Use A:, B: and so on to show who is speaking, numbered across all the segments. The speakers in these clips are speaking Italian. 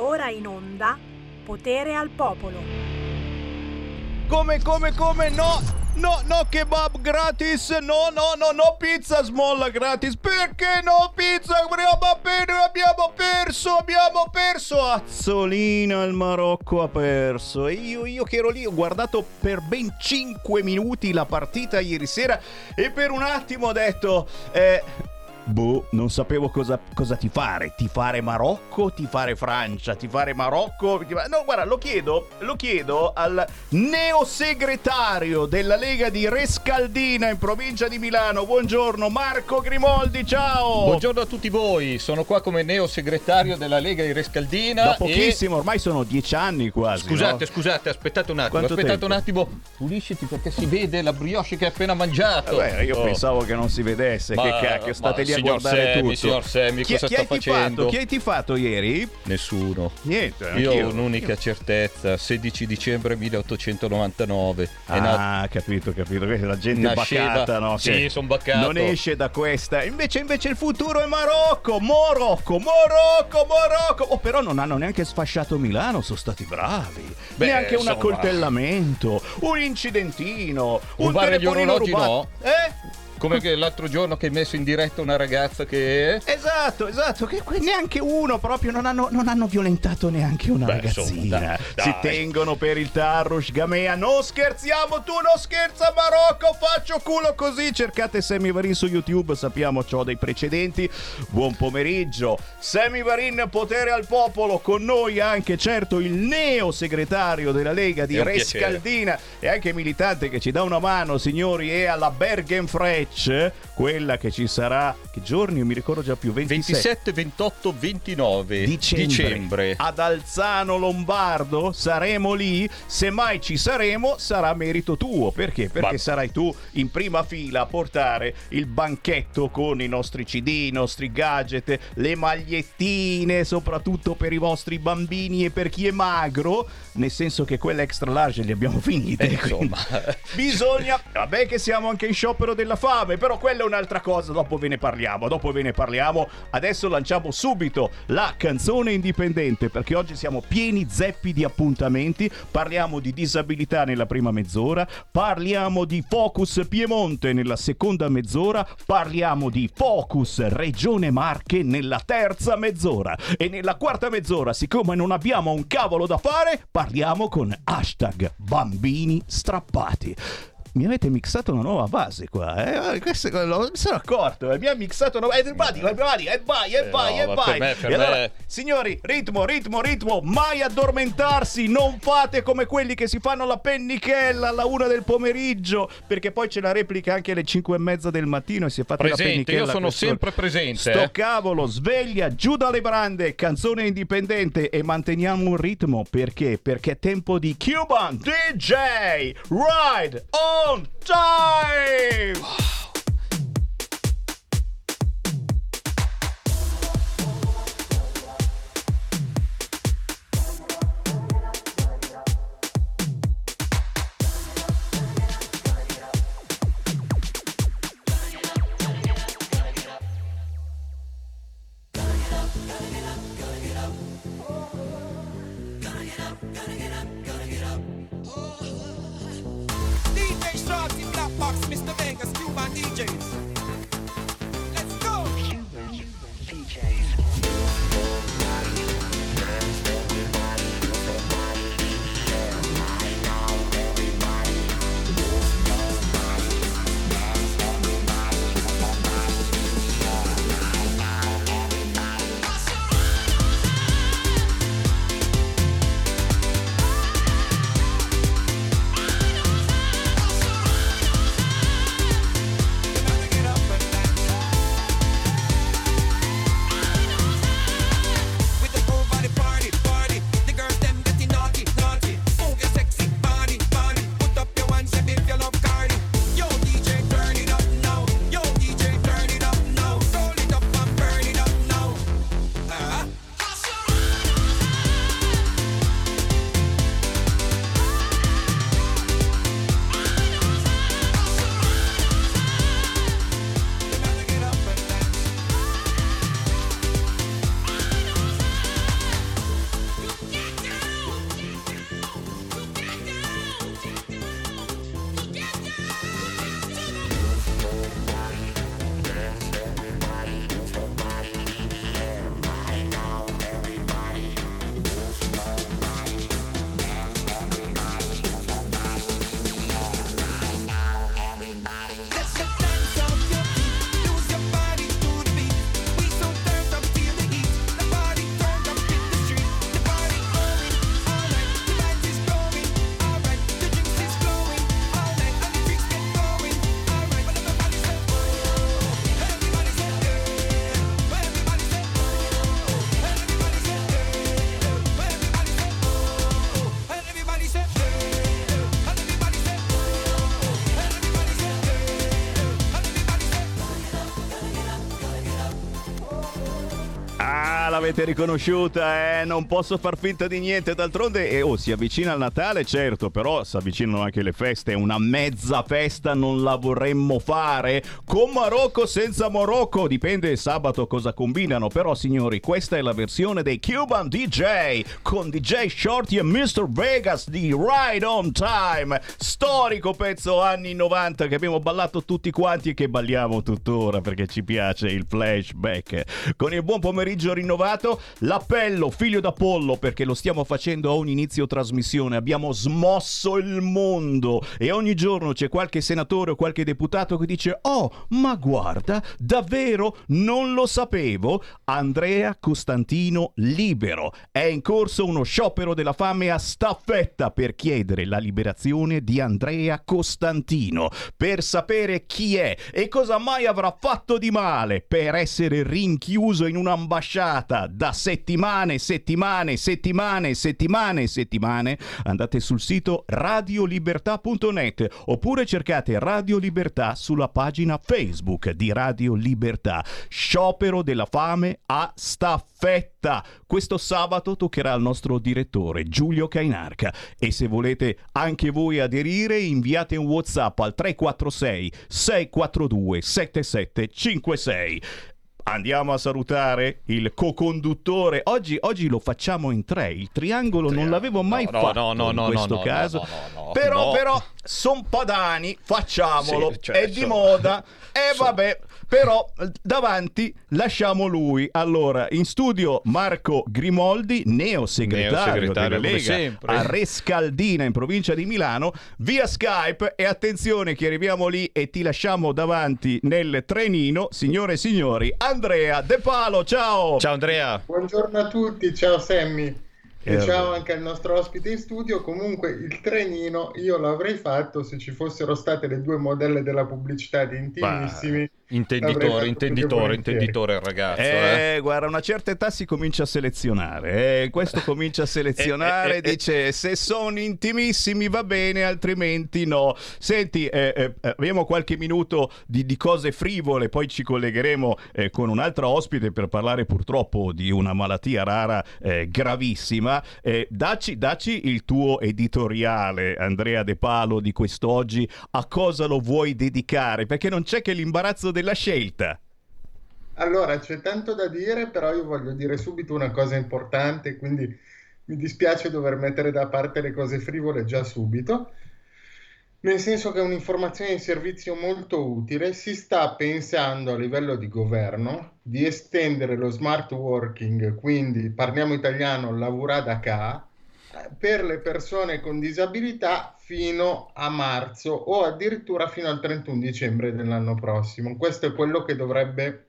A: Ora in onda Potere al Popolo.
B: Come, come, come? No! No, no kebab gratis! No, no, no, no pizza smolla gratis! Perché no pizza? Abbiamo, abbiamo perso, abbiamo perso! Azzolina, il Marocco ha perso! E io, io che ero lì, ho guardato per ben 5 minuti la partita ieri sera e per un attimo ho detto... Eh, Boh, non sapevo cosa, cosa ti fare. Ti fare Marocco, ti fare Francia, ti fare Marocco. No, guarda, lo chiedo, lo chiedo al neosegretario della Lega di Rescaldina in provincia di Milano. Buongiorno Marco Grimoldi, ciao!
C: Buongiorno a tutti voi, sono qua come neosegretario della Lega di Rescaldina.
B: Da pochissimo, e... ormai sono dieci anni quasi.
C: Scusate,
B: no?
C: scusate, aspettate un attimo,
B: Quanto
C: aspettate
B: tempo?
C: un attimo. Pulisciti perché si vede la brioche che hai appena mangiato.
B: Eh beh, io
C: Oh.
B: pensavo che non si vedesse,
C: Ma-
B: che cacchio, state lì a
C: signor
B: guardare
C: Sammy,
B: tutto.
C: signor Sammy,
B: chi,
C: cosa
B: chi
C: sta
B: hai tifato?
C: facendo?
B: Chi hai tifato ieri?
C: Nessuno.
B: Niente,
C: Io
B: anch'io.
C: ho un'unica certezza, 16 dicembre 1899. È nata-
B: Ah, capito, capito. È la gente
C: Nasceva-
B: bacata, no?
C: Sì,
B: Che
C: son baccato.
B: Non esce da questa. Invece, invece il futuro è Marocco, Morocco, Morocco, Morocco. Oh, però non hanno neanche sfasciato Milano, sono stati bravi.
C: Beh,
B: neanche un accoltellamento, un incidentino, un
C: gli
B: telefonino rubato.
C: no?
B: Eh?
C: Come che l'altro giorno che hai messo in diretta una ragazza che...
B: Esatto, esatto, che que- neanche uno proprio non hanno, non hanno violentato neanche una
C: Beh,
B: ragazzina.
C: insomma, dai,
B: si
C: dai.
B: tengono per il Tarrush Gamea. Non scherziamo, tu non scherza Marocco, faccio culo così. Cercate Sammy Varin su YouTube, sappiamo ho dei precedenti. Buon pomeriggio. Sammy Varin, potere al popolo, con noi anche certo il neo segretario della Lega di
C: un piacere.
B: Rescaldina e anche militante che ci dà una mano, signori, e alla Bergenfrecce, quella che ci sarà, che giorni? Non mi ricordo già più, 27.
C: 27, 28, 29
B: Dicembre.
C: dicembre.
B: Ad Alzano Lombardo saremo lì. Se mai ci saremo, sarà merito tuo. Perché? Perché
C: Ma-
B: sarai tu in prima fila a portare il banchetto con i nostri CD, i nostri gadget, le magliettine, soprattutto per i vostri bambini e per chi è magro. Nel senso che quelle extra large le abbiamo finite.
C: Eh, insomma.
B: Bisogna. Vabbè, che siamo anche in sciopero della fame, però quella è un'altra cosa. Dopo ve ne parliamo. Dopo ve ne parliamo. Adesso lanciamo subito la canzone indipendente, perché oggi siamo pieni zeppi di appuntamenti. Parliamo di disabilità nella prima mezz'ora. Parliamo di Focus Piemonte nella seconda mezz'ora. Parliamo di Focus Regione Marche nella terza mezz'ora. E nella quarta mezz'ora, siccome non abbiamo un cavolo da fare, parliamo con hashtag bambini strappati. Mi avete mixato una nuova base qua, eh? Questo lo, mi sono accorto, eh? mi ha mixato una nuova... Everybody, e vai, e
C: Eh,
B: vai,
C: no,
B: e vai.
C: me- per
B: e allora,
C: me-
B: signori, ritmo, ritmo, ritmo, mai addormentarsi, non fate come quelli che si fanno la pennichella alla una del pomeriggio, perché poi c'è la replica anche alle cinque e mezza del mattino e si è fatta la
C: Presente,
B: pennichella.
C: io sono
B: questo-
C: sempre presente.
B: Sto
C: eh.
B: cavolo, sveglia, giù dalle brande, canzone indipendente e manteniamo un ritmo perché? Perché è tempo di Cuban DJ Ride on Time! l'avete riconosciuta, eh? Non posso far finta di niente. D'altronde, eh, oh, si avvicina il Natale, certo, però si avvicinano anche le feste. Una mezza festa non la vorremmo fare. Con Marocco, senza Morocco. Dipende sabato cosa combinano. Però, signori, questa è la versione dei Cuban DJ con DJ Shorty e Mr. Vegas di Ride on Time. Storico pezzo anni 90 che abbiamo ballato tutti quanti e che balliamo tuttora perché ci piace il flashback. Con il buon pomeriggio rinnovato, l'appello figlio d'Apollo perché lo stiamo facendo a ogni inizio trasmissione. Abbiamo smosso il mondo e ogni giorno c'è qualche senatore o qualche deputato che dice: Oh, ma guarda, davvero non lo sapevo. Andrea Costantino libero. È in corso uno sciopero della fame a staffetta per chiedere la liberazione di Andrea Costantino. Per sapere chi è e cosa mai avrà fatto di male per essere rinchiuso in un'ambasciata da settimane, settimane, settimane, settimane, settimane, andate sul sito radiolibertà.net oppure cercate Radio Libertà sulla pagina Facebook di Radio Libertà. Sciopero della fame a staffetta. Questo sabato toccherà al nostro direttore Giulio Cainarca e se volete anche voi aderire inviate un WhatsApp al 346 642 7756. Andiamo a salutare il co-conduttore. Oggi, oggi lo facciamo in tre. Il triangolo non l'avevo mai
C: No,
B: fatto
C: no, no,
B: in
C: no,
B: questo
C: no,
B: caso.
C: no, no, no,
B: però,
C: no.
B: però, son padani, facciamolo.
C: Sì, cioè,
B: è di
C: insomma.
B: moda. E vabbè, però davanti lasciamo lui. Allora, in studio Marco Grimoldi, neosegretario,
C: Neosegretario,
B: della Lega
C: sempre.
B: a Rescaldina in provincia di Milano, via Skype e attenzione che arriviamo lì e ti lasciamo davanti nel trenino, signore e signori, Andrea De Palo, ciao!
C: Ciao Andrea.
D: Buongiorno a tutti, ciao Sammy. E
B: Eh,
D: ciao anche al nostro ospite in studio. Comunque il trenino io l'avrei fatto se ci fossero state le due modelle della pubblicità di Intimissimi. L'avrei
C: Intenditore, intenditore, intenditore il ragazzo. Eh.
B: Eh, guarda, a una certa età si comincia a selezionare. eh, questo comincia a selezionare,
C: Eh, eh, eh,
B: dice se sono intimissimi va bene, altrimenti no. Senti, eh, eh, abbiamo qualche minuto di, di cose frivole, poi ci collegheremo eh, con un'altra ospite per parlare purtroppo di una malattia rara eh, gravissima. Eh, dacci, dacci il tuo editoriale, Andrea De Palo, di quest'oggi. A cosa lo vuoi dedicare? Perché non c'è che l'imbarazzo della scelta.
D: Allora, c'è tanto da dire, però io voglio dire subito una cosa importante, quindi mi dispiace dover mettere da parte le cose frivole già subito. Nel senso che è un'informazione di servizio molto utile, si sta pensando a livello di governo di estendere lo smart working, quindi parliamo italiano, lavorare da ca, eh, per le persone con disabilità fino a marzo o addirittura fino al 31 dicembre dell'anno prossimo. Questo è quello che dovrebbe,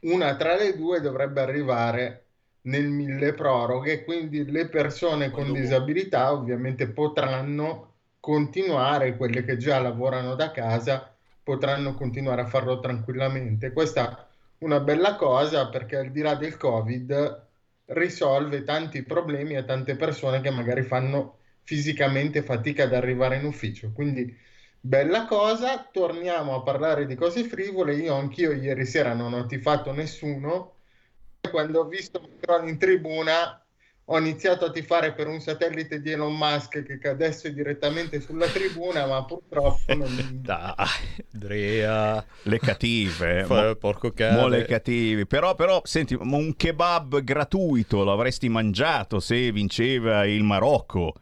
D: una tra le due dovrebbe arrivare nel mille proroghe, quindi le persone con disabilità ovviamente potranno continuare, quelle che già lavorano da casa potranno continuare a farlo tranquillamente. Questa è una bella cosa perché al di là del Covid risolve tanti problemi a tante persone che magari fanno fisicamente fatica ad arrivare in ufficio. Quindi bella cosa, torniamo a parlare di cose frivole. Io anch'io ieri sera non ho tifato nessuno. Quando ho visto Macron in tribuna ho iniziato a tifare per un satellite di Elon Musk che cadesse direttamente sulla tribuna, ma purtroppo non...
C: Dai, Andrea.
B: Le cattive,
C: Fa-
B: mo-
C: porco cane.
B: mo le cattive. Però, però, senti, un kebab gratuito lo avresti mangiato se vinceva il Marocco.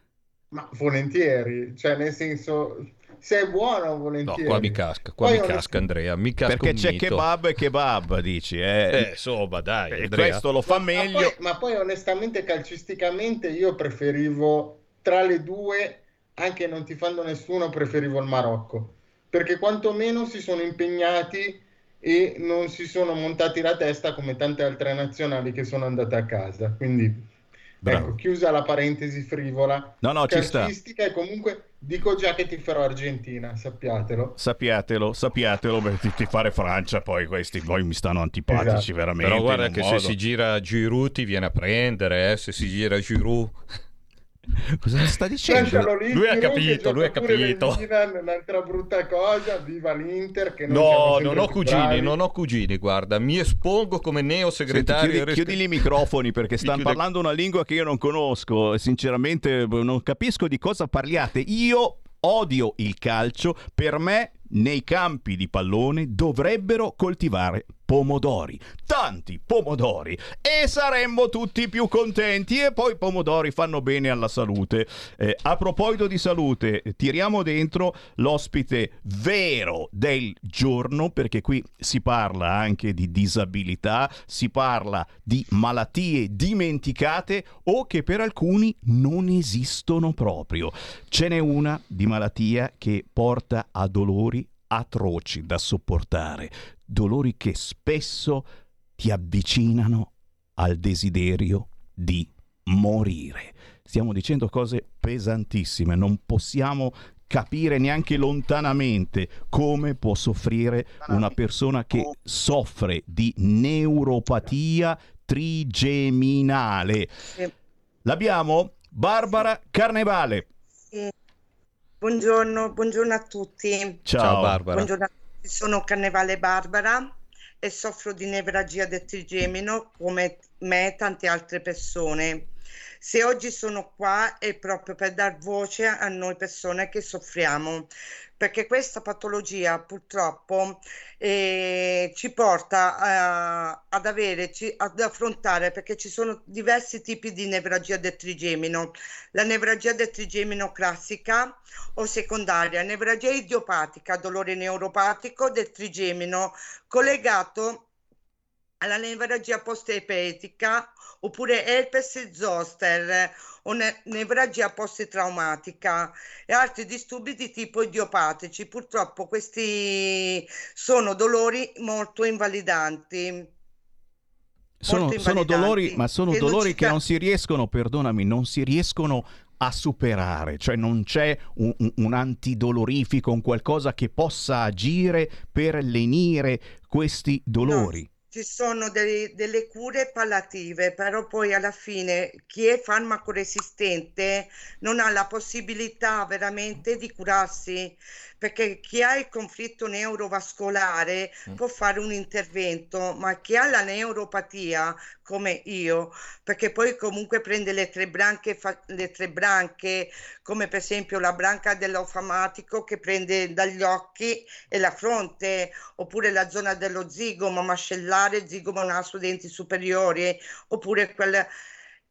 D: Ma volentieri, cioè nel senso, se è buono
C: No,
D: volentieri.
C: qua mi casca, qua
D: Poi
C: mi casca Andrea, mi casca
B: Perché c'è
C: mito.
B: kebab e kebab, dici. Eh.
C: Eh, insomma, dai,
B: E
C: Andrea.
B: questo lo fa
D: Ma
B: meglio.
D: poi, ma poi onestamente calcisticamente io preferivo tra le due, anche non tifando nessuno, preferivo il Marocco, perché quantomeno si sono impegnati e non si sono montati la testa come tante altre nazionali che sono andate a casa. Quindi
B: Bravo.
D: ecco, chiusa la parentesi frivola.
B: No, no, ci sta.
D: calcistica e comunque dico già che tiferò Argentina, sappiatelo.
B: Sappiatelo, sappiatelo, per ti, ti fare Francia, poi questi poi mi stanno antipatici
D: Esatto.
B: veramente.
C: Però guarda che
B: modo.
C: se si gira Giroud ti viene a prendere, eh, se si gira Giroud.
B: Cosa sta dicendo?
D: Lì,
C: Lui ha capito, lui ha capito.
D: Milan, un'altra brutta cosa, viva l'Inter che
C: No, non ho cugini,
D: bravi.
C: non ho cugini, guarda, mi espongo come neo
B: Senti,
C: segretario.
B: chiudi, chiudi i microfoni perché stanno
C: chiude-
B: parlando una lingua che io non conosco e sinceramente non capisco di cosa parliate. Io odio il calcio, per me nei campi di pallone dovrebbero coltivare pomodori, tanti pomodori e saremmo tutti più contenti e poi i pomodori fanno bene alla salute. Eh, a proposito di salute, tiriamo dentro l'ospite vero del giorno perché qui si parla anche di disabilità, si parla di malattie dimenticate o che per alcuni non esistono proprio. Ce n'è una di malattia che porta a dolori atroci da sopportare, dolori che spesso ti avvicinano al desiderio di morire. Stiamo dicendo cose pesantissime, non possiamo capire neanche lontanamente come può soffrire una persona che soffre di neuropatia trigeminale. L'abbiamo? Barbara Carnevale.
E: Buongiorno, buongiorno a tutti.
B: Ciao,
C: Ciao Barbara.
E: Buongiorno a tutti. Sono Carnevale Barbara e soffro di nevralgia del trigemino come me e tante altre persone. Se oggi sono qua è proprio per dar voce a noi persone che soffriamo, perché questa patologia purtroppo eh, ci porta a- ad avere, ci- ad affrontare, perché ci sono diversi tipi di nevralgia del trigemino. La nevralgia del trigemino classica o secondaria, nevralgia idiopatica, dolore neuropatico del trigemino collegato alla nevralgia post-epetica oppure herpes zoster o ne- nevralgia post-traumatica e altri disturbi di tipo idiopatici. Purtroppo questi sono dolori molto invalidanti.
B: Sono, sono dolori, ma sono
E: che
B: dolori che non si riescono, perdonami, non si riescono a superare, cioè non c'è un, un- un antidolorifico, un qualcosa che possa agire per lenire questi dolori.
E: Ci sono dei- delle cure palliative, però poi alla fine chi è farmaco resistente non ha la possibilità veramente di curarsi, perché chi ha il conflitto neurovascolare può fare un intervento, ma chi ha la neuropatia, come io, perché poi comunque prende le tre branche, fa- le tre branche, come per esempio la branca dell'ofamatico che prende dagli occhi e la fronte, oppure la zona dello zigomo mascellare, zigomo naso, denti superiori, oppure quella...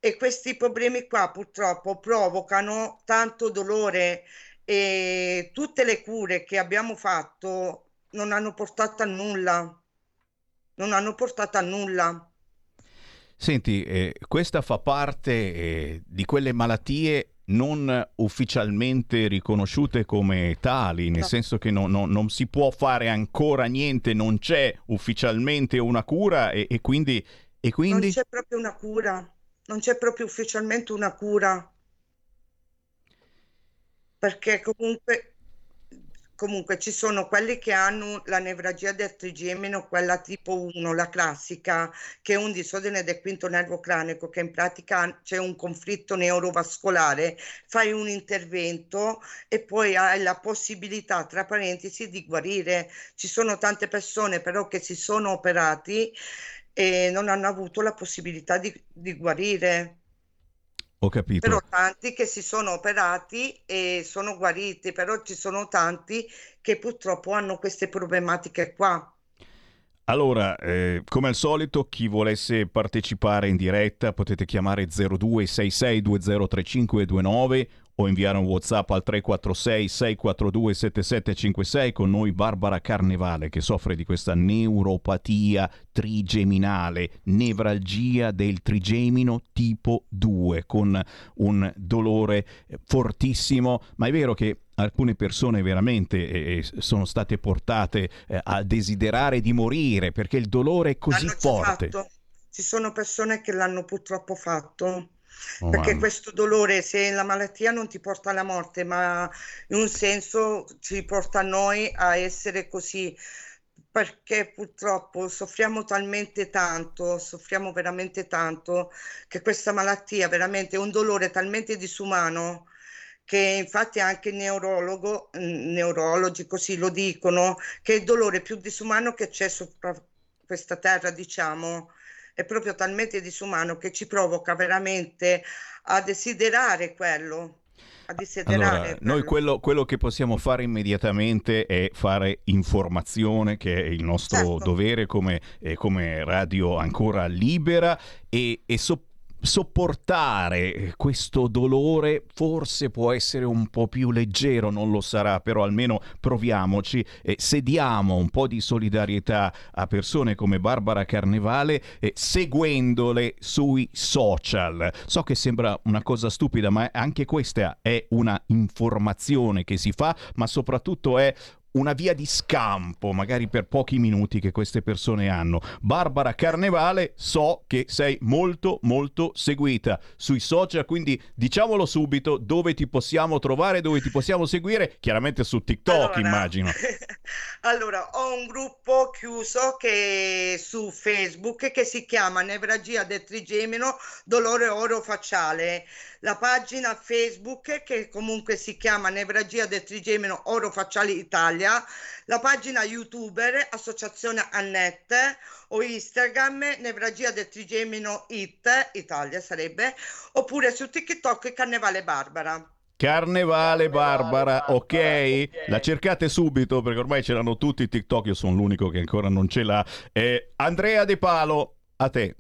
E: E questi problemi qua purtroppo provocano tanto dolore e tutte le cure che abbiamo fatto non hanno portato a nulla, non hanno portato a nulla.
B: Senti, eh, questa fa parte eh, di quelle malattie non ufficialmente riconosciute come tali, nel
E: No.
B: senso che non, non- non si può fare ancora niente, non c'è ufficialmente una cura e, e quindi... E
E: Non
B: quindi...
E: c'è proprio una cura, non c'è proprio ufficialmente una cura, perché comunque, comunque ci sono quelli che hanno la nevralgia del trigemino, quella tipo 1, la classica, che è un disordine del quinto nervo cranico, che in pratica c'è un conflitto neurovascolare, fai un intervento e poi hai la possibilità, tra parentesi, di guarire. Ci sono tante persone però che si sono operati e non hanno avuto la possibilità di, di guarire.
B: Ho capito.
E: Però tanti che si sono operati e sono guariti, però ci sono tanti che purtroppo hanno queste problematiche qua.
B: Allora, eh, come al solito, chi volesse partecipare in diretta potete chiamare 0266203529 o inviare un WhatsApp al 346 642 7756 con noi Barbara Carnevale che soffre di questa neuropatia trigeminale, nevralgia del trigemino tipo 2 con un dolore fortissimo, ma è vero che alcune persone veramente eh, sono state portate eh, a desiderare di morire perché il dolore è così
E: L'hanno
B: forte.
E: fatto. Ci sono persone che l'hanno purtroppo fatto.
B: Oh,
E: Perché questo dolore, se la malattia non ti porta alla morte, ma in un senso ci porta a noi a essere così perché purtroppo soffriamo talmente tanto, soffriamo veramente tanto che questa malattia veramente è un dolore talmente disumano che infatti anche neurologo, mm, neurologi così lo dicono, che è il dolore più disumano che c'è sopra questa terra, diciamo, è proprio talmente disumano che ci provoca veramente a desiderare quello. A desiderare
B: allora, noi quello, quello, che possiamo fare immediatamente è fare informazione, che è il nostro certo. dovere come, eh, come, radio ancora libera e, e soprattutto sopportare questo dolore forse può essere un po' più leggero, non lo sarà, però almeno proviamoci e se diamo un po' di solidarietà a persone come Barbara Carnevale eh, seguendole sui social. So che sembra una cosa stupida, ma anche questa è una informazione che si fa, ma soprattutto è una via di scampo, magari per pochi minuti che queste persone hanno. Barbara Carnevale, so che sei molto molto seguita sui social, quindi diciamolo subito dove ti possiamo trovare, dove ti possiamo seguire, chiaramente su TikTok allora, immagino.
E: allora, ho un gruppo chiuso che su Facebook che si chiama Nevragia del Trigemino Dolore Oro Facciale la pagina Facebook che comunque si chiama Nevragia del Trigemino Oro Facciali Italia, la pagina YouTuber Associazione Annette o Instagram Nevragia del Trigemino It Italia sarebbe, oppure su TikTok Carnevale Barbara.
B: Carnevale Barbara, ok? La cercate subito perché ormai ce l'hanno tutti TikTok, io sono l'unico che ancora non ce l'ha. Eh, Andrea De Palo, a te.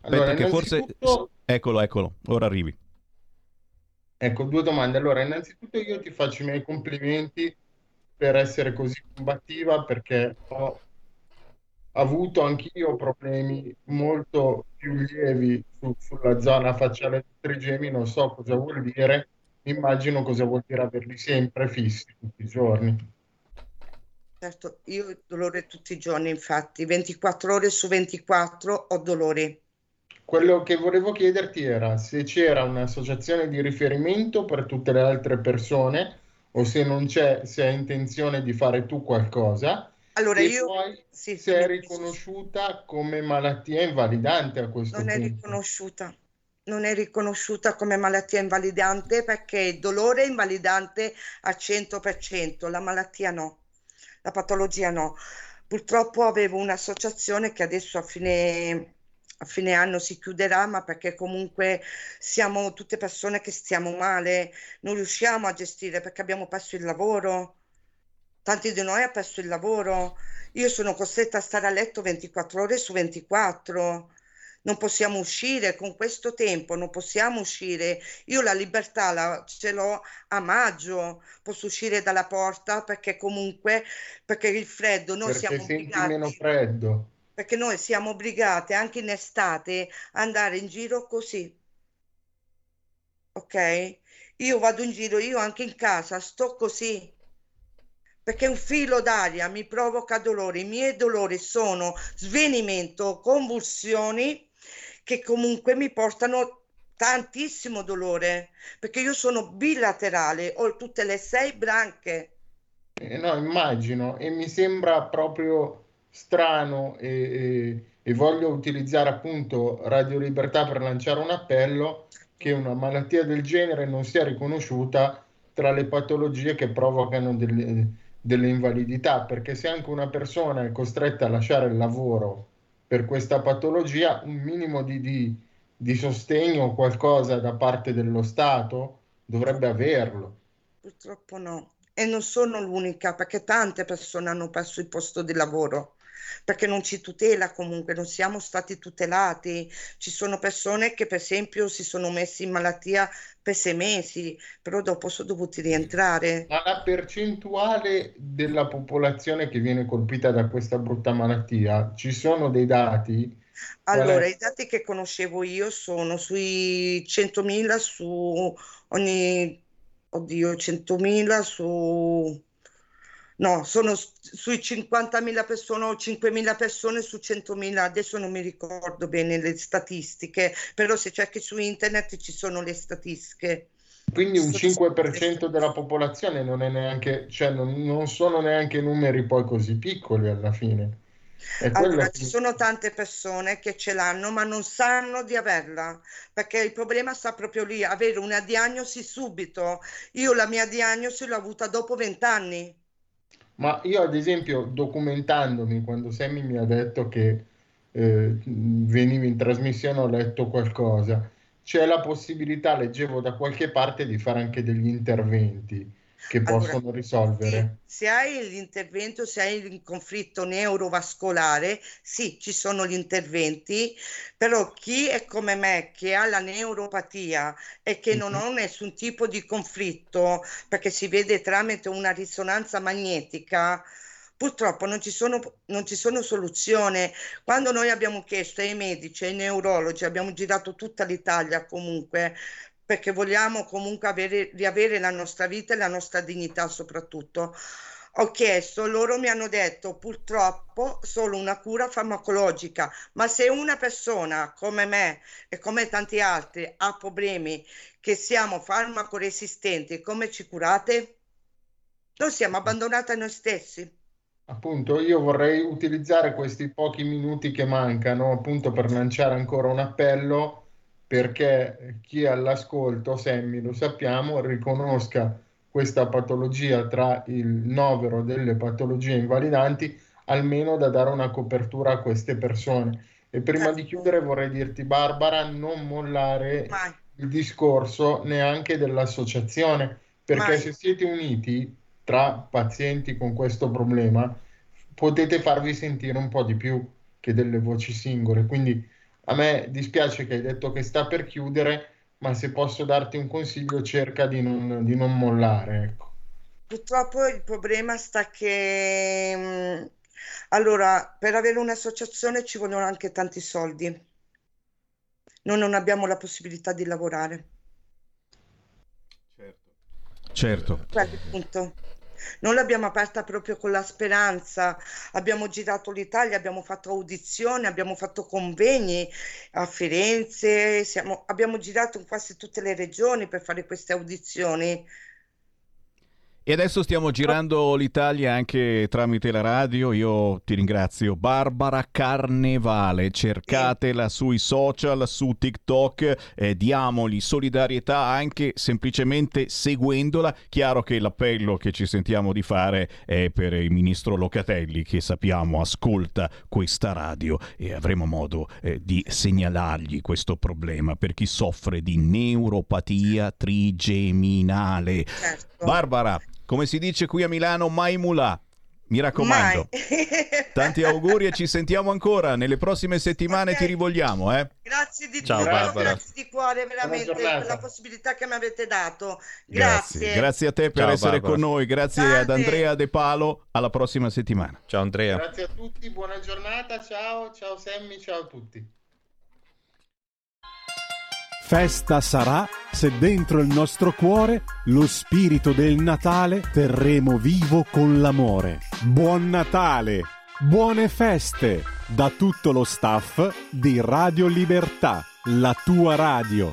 B: Aspetta, allora, che forse. Eccolo, eccolo, ora arrivi.
D: Ecco, due domande. Allora, innanzitutto io ti faccio i miei complimenti per essere così combattiva perché ho avuto anch'io problemi molto più lievi su, sulla zona facciale del trigemi, non so cosa vuol dire, immagino cosa vuol dire averli sempre fissi tutti i giorni.
E: Certo, io ho dolore tutti i giorni, infatti, 24 ore su 24 ho dolore.
D: Quello che volevo chiederti era se c'era un'associazione di riferimento per tutte le altre persone o se non c'è, se hai intenzione di fare tu qualcosa.
E: Allora e io
D: poi sì, se è riconosciuta come malattia invalidante a questo
E: non
D: punto.
E: Non è riconosciuta. Non è riconosciuta come malattia invalidante perché il dolore è invalidante al 100%, la malattia no, la patologia no. Purtroppo avevo un'associazione che adesso a fine a fine anno si chiuderà, ma perché comunque siamo tutte persone che stiamo male, non riusciamo a gestire perché abbiamo perso il lavoro. Tanti di noi hanno perso il lavoro. Io sono costretta a stare a letto 24 ore su 24. Non possiamo uscire con questo tempo, non possiamo uscire. Io la libertà la, ce l'ho a maggio, posso uscire dalla porta perché comunque, perché il freddo, noi
D: perché
E: siamo
D: senti
E: obbligati.
D: meno freddo
E: perché noi siamo obbligate anche in estate a andare in giro così. Ok? Io vado in giro, io anche in casa sto così. Perché un filo d'aria mi provoca dolore. I miei dolori sono svenimento, convulsioni che comunque mi portano tantissimo dolore perché io sono bilaterale, ho tutte le sei branche.
D: Eh no, immagino e mi sembra proprio strano e, e, e voglio utilizzare appunto Radio Libertà per lanciare un appello che una malattia del genere non sia riconosciuta tra le patologie che provocano delle, delle invalidità, perché se anche una persona è costretta a lasciare il lavoro per questa patologia, un minimo di, di, di sostegno o qualcosa da parte dello Stato dovrebbe averlo.
E: Purtroppo no, e non sono l'unica, perché tante persone hanno perso il posto di lavoro perché non ci tutela comunque, non siamo stati tutelati. Ci sono persone che per esempio si sono messi in malattia per sei mesi, però dopo sono dovuti rientrare.
D: Ma la percentuale della popolazione che viene colpita da questa brutta malattia, ci sono dei dati?
E: Allora, i dati che conoscevo io sono sui 100.000 su ogni, oddio, 100.000 su No, sono sui 50.000 persone o 5.000 persone su 100.000, adesso non mi ricordo bene le statistiche, però se cerchi su internet ci sono le statistiche.
D: Quindi un 5% della popolazione non è neanche, cioè non, non sono neanche numeri poi così piccoli alla fine.
E: Allora,
D: che-
E: ci sono tante persone che ce l'hanno ma non sanno di averla, perché il problema sta proprio lì, avere una diagnosi subito. Io la mia diagnosi l'ho avuta dopo vent'anni.
D: Ma io ad esempio documentandomi quando Sammy mi ha detto che eh, venivi in trasmissione ho letto qualcosa, c'è la possibilità, leggevo da qualche parte, di fare anche degli interventi che
E: Allora,
D: possono risolvere.
E: Sì, se hai l'intervento, se hai il conflitto neurovascolare, sì, ci sono gli interventi, però chi è come me, che ha la neuropatia e che non
D: Mhm.
E: ha nessun tipo di conflitto, perché si vede tramite una risonanza magnetica, purtroppo non ci sono, non ci sono soluzioni. Quando noi abbiamo chiesto ai medici, ai neurologi, abbiamo girato tutta l'Italia comunque, perché vogliamo comunque avere, riavere la nostra vita e la nostra dignità soprattutto. Ho chiesto, loro mi hanno detto purtroppo solo una cura farmacologica, ma se una persona come me e come tanti altri ha problemi che siamo farmacoresistenti, come ci curate? Noi siamo abbandonati a noi stessi.
D: Appunto, io vorrei utilizzare questi pochi minuti che mancano appunto per lanciare ancora un appello perché chi è all'ascolto, Sammy, lo sappiamo, riconosca questa patologia tra il novero delle patologie invalidanti, almeno da dare una copertura a queste persone. E prima di chiudere vorrei dirti, Barbara, non mollare
E: Mai.
D: il discorso neanche dell'associazione, perché
E: Mai.
D: se siete uniti tra pazienti con questo problema, potete farvi sentire un po' di più che delle voci singole. Quindi a me dispiace che hai detto che sta per chiudere, ma se posso darti un consiglio, cerca di non, di non mollare, ecco.
E: Purtroppo il problema sta che, mh, allora, per avere un'associazione ci vogliono anche tanti soldi. Noi non abbiamo la possibilità di lavorare.
B: Certo.
E: Il punto. Noi l'abbiamo aperta proprio con la speranza. Abbiamo girato l'Italia, abbiamo fatto audizioni, abbiamo fatto convegni a Firenze, siamo- abbiamo girato in quasi tutte le regioni per fare queste audizioni.
B: E adesso stiamo girando l'Italia anche tramite la radio. Io ti ringrazio. Barbara Carnevale, cercatela sui social, su TikTok, eh, diamogli solidarietà anche semplicemente seguendola. Chiaro che l'appello che ci sentiamo di fare è per il ministro Locatelli, che sappiamo ascolta questa radio e avremo modo eh, di segnalargli questo problema per chi soffre di neuropatia trigeminale.
E: Certo.
B: Barbara, come si dice qui a Milano, mai mulà. Mi raccomando. Tanti auguri e ci sentiamo ancora. Nelle prossime settimane
E: Ok.
B: ti rivogliamo, eh?
E: Grazie di
C: Ciao,
E: cuore,
C: Barbara.
E: grazie di cuore veramente per la possibilità che mi avete dato. Grazie.
B: Grazie a te per
C: Ciao,
B: essere
C: Barbara.
B: con noi. Grazie
E: Salve.
B: ad Andrea De Palo. Alla prossima settimana.
C: Ciao Andrea.
D: Grazie a tutti, buona giornata, ciao, ciao Sammy, ciao a tutti.
F: Festa sarà se dentro il nostro cuore lo spirito del Natale terremo vivo con l'amore. Buon Natale! Buone feste! Da tutto lo staff di Radio Libertà, la tua radio.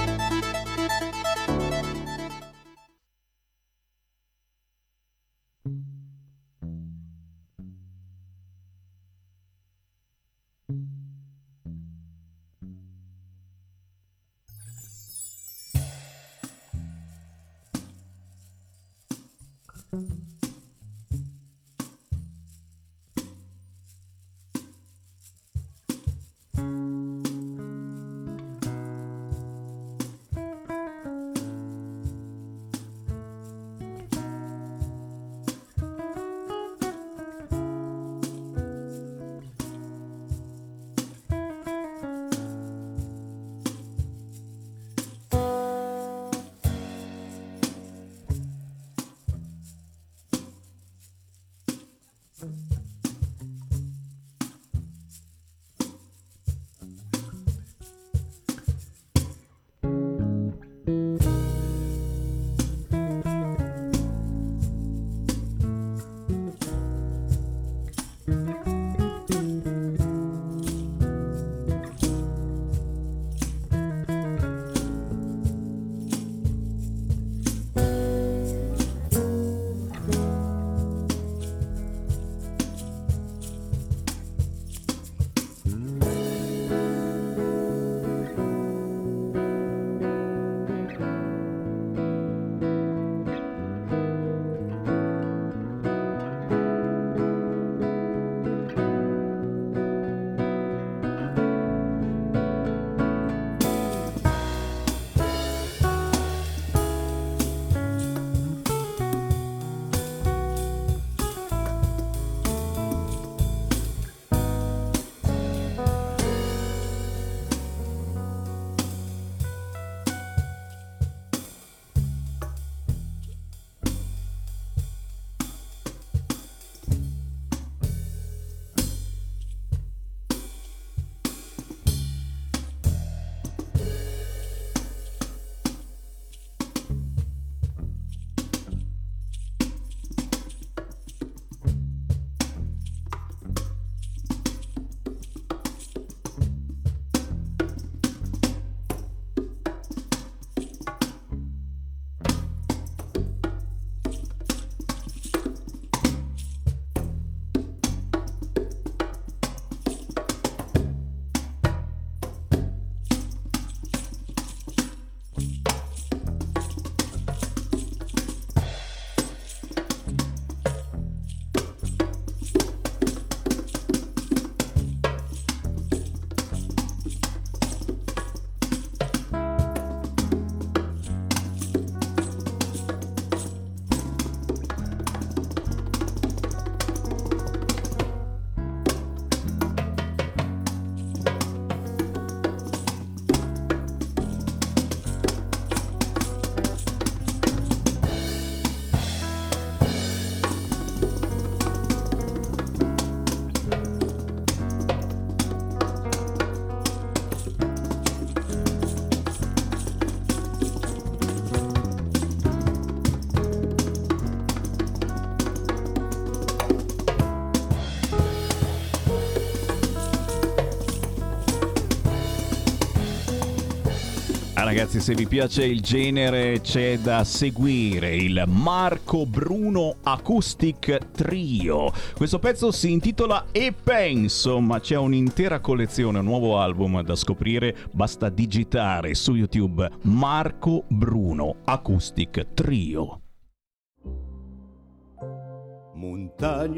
B: Ragazzi, se vi piace il genere c'è da seguire il Marco Bruno Acoustic Trio. Questo pezzo si intitola E penso, ma c'è un'intera collezione, un nuovo album da scoprire, basta digitare su YouTube Marco Bruno Acoustic Trio.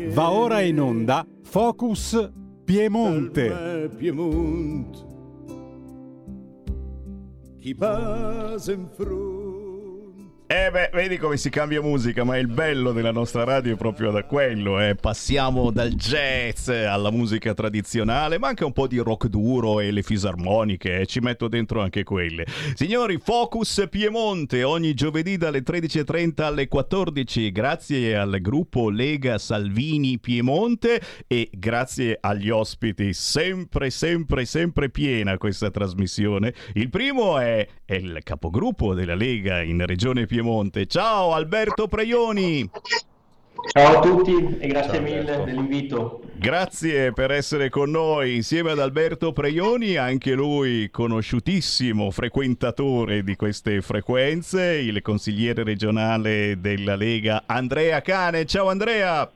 F: Va ora in onda Focus Piemonte.
G: Piemonte. Chi passa in fronte.
B: Eh beh, vedi come si cambia musica, ma il bello della nostra radio è proprio da quello, eh. Passiamo dal jazz alla musica tradizionale, ma anche un po' di rock duro e le fisarmoniche, eh. ci metto dentro anche quelle. Signori, Focus Piemonte, ogni giovedì dalle 13.30 alle 14, grazie al gruppo Lega Salvini Piemonte e grazie agli ospiti, sempre, sempre, sempre piena questa trasmissione. Il primo è, è il capogruppo della Lega in Regione Piemonte. Ciao Alberto Preioni.
H: Ciao a tutti e grazie mille dell'invito.
B: Grazie per essere con noi insieme ad Alberto Preioni, anche lui conosciutissimo frequentatore di queste frequenze, il consigliere regionale della Lega Andrea Cane. Ciao Andrea.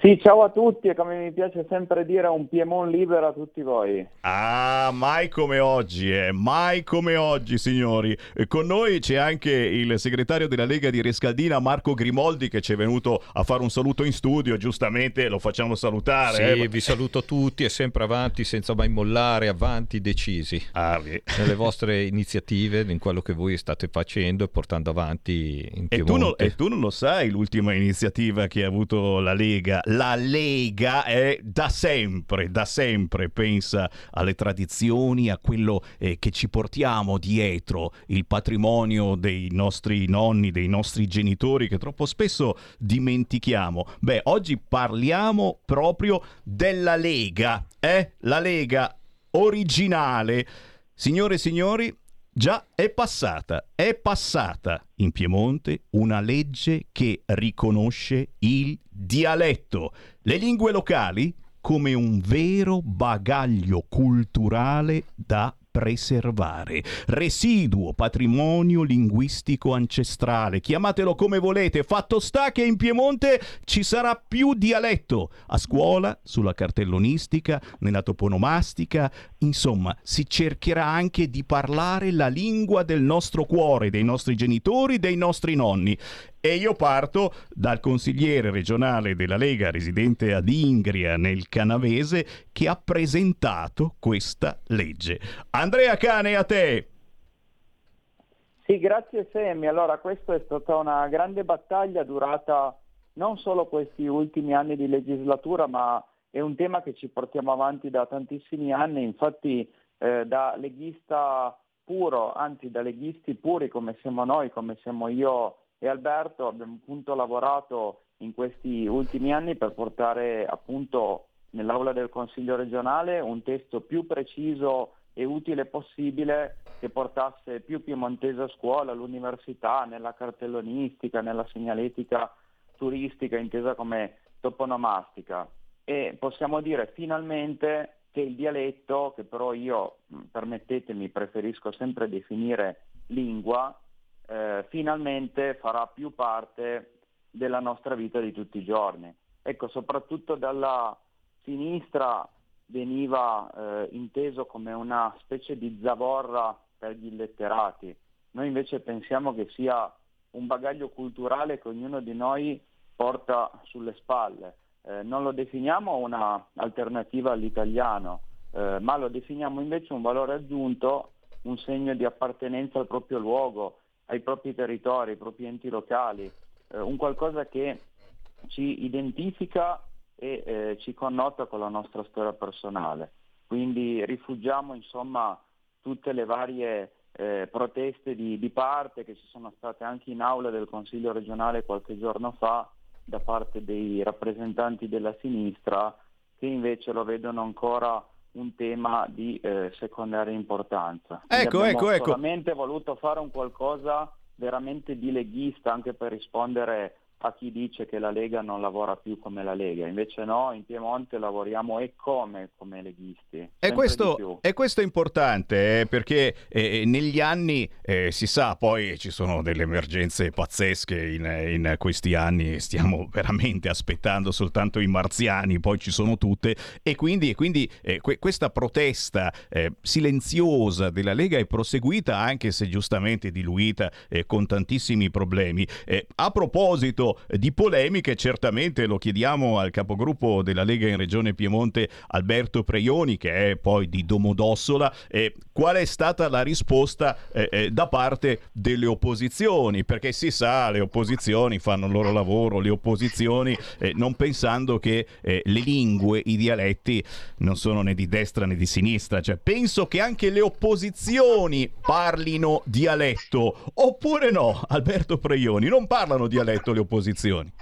I: Sì, ciao a tutti e come mi piace sempre dire un Piemon libero a tutti voi.
B: Ah, mai come oggi, eh, mai come oggi signori. E con noi c'è anche il segretario della Lega di Rescaldina, Marco Grimoldi, che ci è venuto a fare un saluto in studio, giustamente lo facciamo salutare.
C: Sì,
B: eh.
C: vi saluto tutti e sempre avanti senza mai mollare, avanti decisi
B: ah,
C: nelle vostre iniziative, in quello che voi state facendo e portando avanti in
B: e tu, non, e tu non lo sai l'ultima iniziativa che ha avuto la Lega? La Lega è da sempre, da sempre pensa alle tradizioni, a quello eh, che ci portiamo dietro, il patrimonio dei nostri nonni, dei nostri genitori che troppo spesso dimentichiamo. Beh, oggi parliamo proprio della Lega, eh? La Lega originale. Signore e signori, Già è passata, è passata. In Piemonte una legge che riconosce il dialetto, le lingue locali come un vero bagaglio culturale da preservare. Residuo patrimonio linguistico ancestrale, chiamatelo come volete, fatto sta che in Piemonte ci sarà più dialetto a scuola, sulla cartellonistica, nella toponomastica, insomma, si cercherà anche di parlare la lingua del nostro cuore, dei nostri genitori, dei nostri nonni. E io parto dal consigliere regionale della Lega residente ad Ingria nel Canavese che ha presentato questa legge. Andrea Cane, a te!
I: Sì, grazie Semi. Allora, questa è stata una grande battaglia durata non solo questi ultimi anni di legislatura, ma è un tema che ci portiamo avanti da tantissimi anni. Infatti, eh, da leghista puro, anzi da leghisti puri come siamo noi, come siamo io e Alberto abbiamo appunto lavorato in questi ultimi anni per portare appunto nell'aula del Consiglio regionale un testo più preciso e utile possibile che portasse più piemontese a scuola, all'università, nella cartellonistica, nella segnaletica turistica intesa come toponomastica. E possiamo dire finalmente che il dialetto, che però io, permettetemi, preferisco sempre definire lingua, eh, finalmente farà più parte della nostra vita di tutti i giorni. Ecco, soprattutto dalla sinistra veniva eh, inteso come una specie di zavorra per gli illetterati. Noi invece pensiamo che sia un bagaglio culturale che ognuno di noi porta sulle spalle. Eh, non lo definiamo un'alternativa all'italiano, eh, ma lo definiamo invece un valore aggiunto, un segno di appartenenza al proprio luogo, ai propri territori, ai propri enti locali, eh, un qualcosa che ci identifica e eh, ci connota con la nostra storia personale. Quindi rifugiamo insomma tutte le varie eh, proteste di, di, parte che ci sono state anche in aula del Consiglio regionale qualche giorno fa da parte dei rappresentanti della sinistra che invece lo vedono ancora un tema di eh, secondaria importanza.
B: Ecco, ecco, ecco.
I: solamente voluto fare un qualcosa veramente di leghista anche per rispondere a chi dice che la Lega non lavora più come la Lega, invece no, in Piemonte lavoriamo e come come leghisti.
B: E questo, e questo, è importante eh, perché eh, negli anni eh, si sa, poi ci sono delle emergenze pazzesche in, in questi anni, stiamo veramente aspettando soltanto i marziani, poi ci sono tutte e quindi, quindi eh, que- questa protesta eh, silenziosa della Lega è proseguita anche se giustamente diluita eh, con tantissimi problemi. a proposito di polemiche, certamente lo chiediamo al capogruppo della Lega in Regione Piemonte Alberto Preioni, che è poi di Domodossola, eh, qual è stata la risposta eh, eh, da parte delle opposizioni? Perché si sa, le opposizioni fanno il loro lavoro, le opposizioni eh, non pensando che eh, le lingue, i dialetti non sono né di destra né di sinistra, cioè penso che anche le opposizioni parlino dialetto, oppure no, Alberto Preioni, non parlano dialetto le opposizioni opposizioni.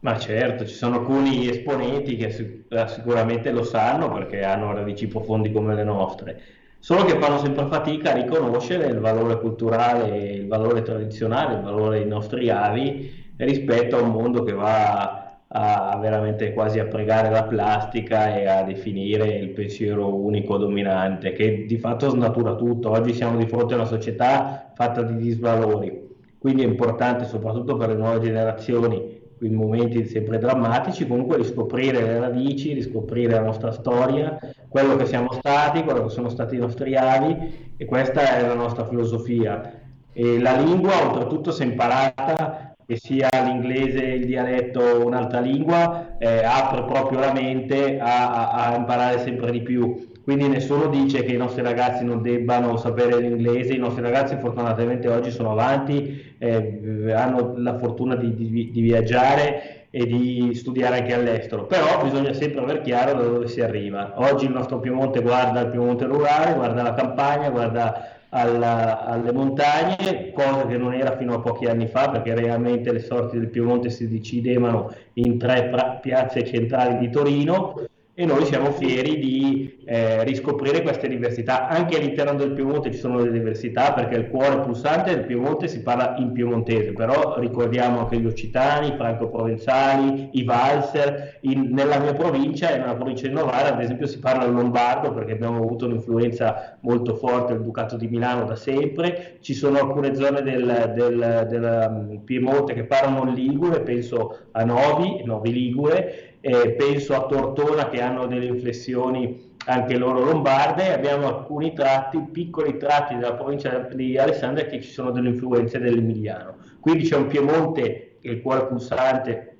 H: Ma certo, ci sono alcuni esponenti che eh, sicuramente lo sanno perché hanno radici profondi come le nostre, solo che fanno sempre fatica a riconoscere il valore culturale, il valore tradizionale, il valore dei nostri avi rispetto a un mondo che va a veramente quasi a pregare la plastica e a definire il pensiero unico dominante che di fatto snatura tutto. Oggi siamo di fronte a una società fatta di disvalori quindi è importante soprattutto per le nuove generazioni in momenti sempre drammatici, comunque riscoprire le radici, riscoprire la nostra storia, quello che siamo stati, quello che sono stati i nostri avi e questa è la nostra filosofia. E la lingua, oltretutto, se imparata, che sia l'inglese, il dialetto o un'altra lingua, eh, apre proprio la mente a, a, a imparare sempre di più quindi nessuno dice che i nostri ragazzi non debbano sapere l'inglese, i nostri ragazzi fortunatamente oggi sono avanti, eh, hanno la fortuna di, di, di, viaggiare e di studiare anche all'estero, però bisogna sempre aver chiaro da dove si arriva. Oggi il nostro Piemonte guarda il Piemonte rurale, guarda la campagna, guarda alla, alle montagne, cosa che non era fino a pochi anni fa, perché realmente le sorti del Piemonte si decidevano in tre pra- piazze centrali di Torino e noi siamo fieri di eh, riscoprire queste diversità. Anche all'interno del Piemonte ci sono delle diversità perché il cuore pulsante del Piemonte si parla in piemontese, però ricordiamo anche gli occitani, i franco-provenzali, i valser. In, nella mia provincia, nella provincia di Novara, ad esempio, si parla il lombardo perché abbiamo avuto un'influenza molto forte del Ducato di Milano da sempre. Ci sono alcune zone del, del, del um, Piemonte che parlano il ligure, penso a Novi, Novi Ligure eh, penso a Tortona che hanno delle inflessioni anche loro lombarde, abbiamo alcuni tratti, piccoli tratti della provincia di Alessandria che ci sono delle influenze dell'Emiliano. Quindi c'è un Piemonte, che è il cuore pulsante,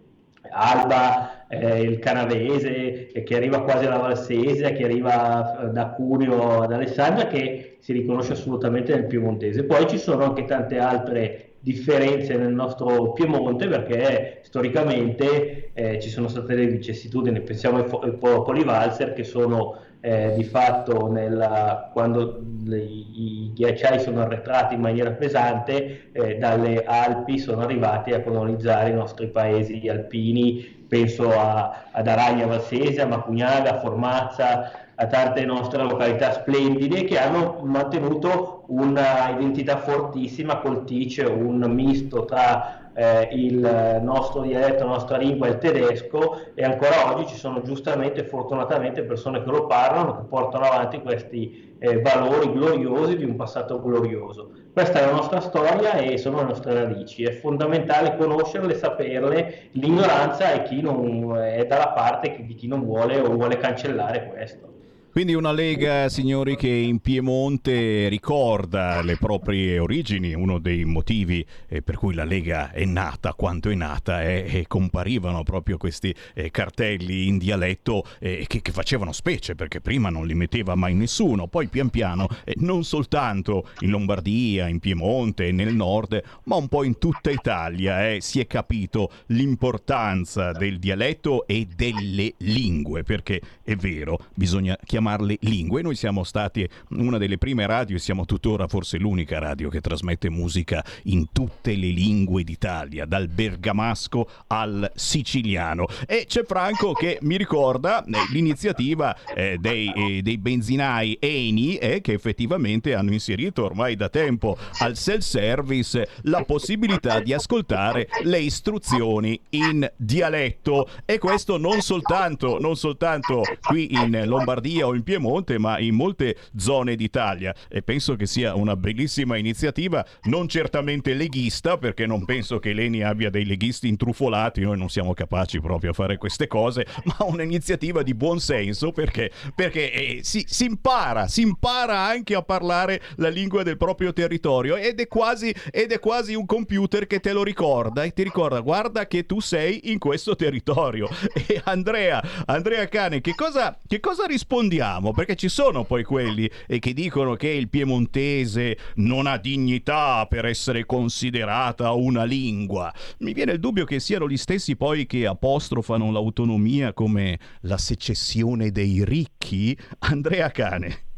H: Alba, eh, il Canavese, eh, che arriva quasi alla Valsese, che arriva da Cuneo ad Alessandria, che si riconosce assolutamente nel piemontese. Poi ci sono anche tante altre differenze nel nostro Piemonte perché storicamente eh, ci sono state delle vicissitudini, pensiamo ai, ai popoli valzer che sono eh, di fatto nella, quando le, i ghiacciai sono arretrati in maniera pesante eh, dalle Alpi sono arrivati a colonizzare i nostri paesi alpini, penso a, ad Aragna Valsese, a Macugnaga, Formazza, a tante nostre località splendide che hanno mantenuto un'identità fortissima col TIC, un misto tra eh, il nostro dialetto, la nostra lingua e il tedesco e ancora oggi ci sono giustamente e fortunatamente persone che lo parlano, che portano avanti questi eh, valori gloriosi di un passato glorioso. Questa è la nostra storia e sono le nostre radici, è fondamentale conoscerle, saperle, l'ignoranza è chi non è dalla parte di chi non vuole o vuole cancellare questo.
B: Quindi una Lega, signori, che in Piemonte ricorda le proprie origini, uno dei motivi eh, per cui la Lega è nata quanto è nata è che comparivano proprio questi eh, cartelli in dialetto eh, che, che, facevano specie perché prima non li metteva mai nessuno, poi pian piano non soltanto in Lombardia, in Piemonte, nel nord, ma un po' in tutta Italia eh, si è capito l'importanza del dialetto e delle lingue, perché è vero, bisogna chiamare chiamarle lingue. Noi siamo stati una delle prime radio e siamo tuttora forse l'unica radio che trasmette musica in tutte le lingue d'Italia, dal bergamasco al siciliano. E c'è Franco che mi ricorda eh, l'iniziativa eh, dei, eh, dei, benzinai Eni eh, che effettivamente hanno inserito ormai da tempo al self-service la possibilità di ascoltare le istruzioni in dialetto e questo non soltanto, non soltanto qui in Lombardia o in Piemonte, ma in molte zone d'Italia. E penso che sia una bellissima iniziativa, non certamente leghista, perché non penso che Leni abbia dei leghisti intrufolati, noi non siamo capaci proprio a fare queste cose, ma un'iniziativa di buon senso perché, perché eh, si, si, impara, si impara anche a parlare la lingua del proprio territorio ed è, quasi, ed è quasi un computer che te lo ricorda e ti ricorda guarda che tu sei in questo territorio. E Andrea, Andrea Cane, che cosa, che cosa rispondiamo? Sappiamo, perché ci sono poi quelli eh, che dicono che il piemontese non ha dignità per essere considerata una lingua. Mi viene il dubbio che siano gli stessi poi che apostrofano l'autonomia come la secessione dei ricchi. Andrea Cane.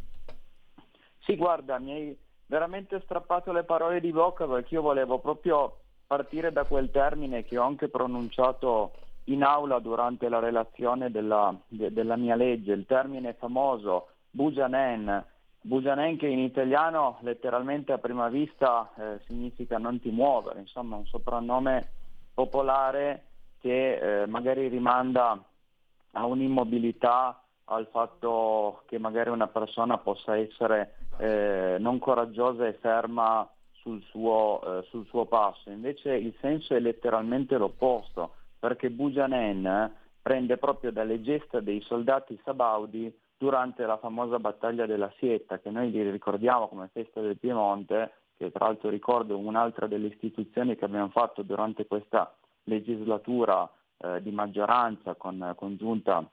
I: Sì, guarda, mi hai veramente strappato le parole di bocca perché io volevo proprio partire da quel termine che ho anche pronunciato in aula durante la relazione della, de, della mia legge, il termine famoso Bujanen, Bujanen che in italiano letteralmente a prima vista eh, significa non ti muovere, insomma un soprannome popolare che eh, magari rimanda a un'immobilità, al fatto che magari una persona possa essere eh, non coraggiosa e ferma sul suo, eh, sul suo passo, invece il senso è letteralmente l'opposto perché Bujanen prende proprio dalle gesta dei soldati sabaudi durante la famosa battaglia della Sietta, che noi ricordiamo come festa del Piemonte, che tra l'altro ricordo un'altra delle istituzioni che abbiamo fatto durante questa legislatura eh, di maggioranza con congiunta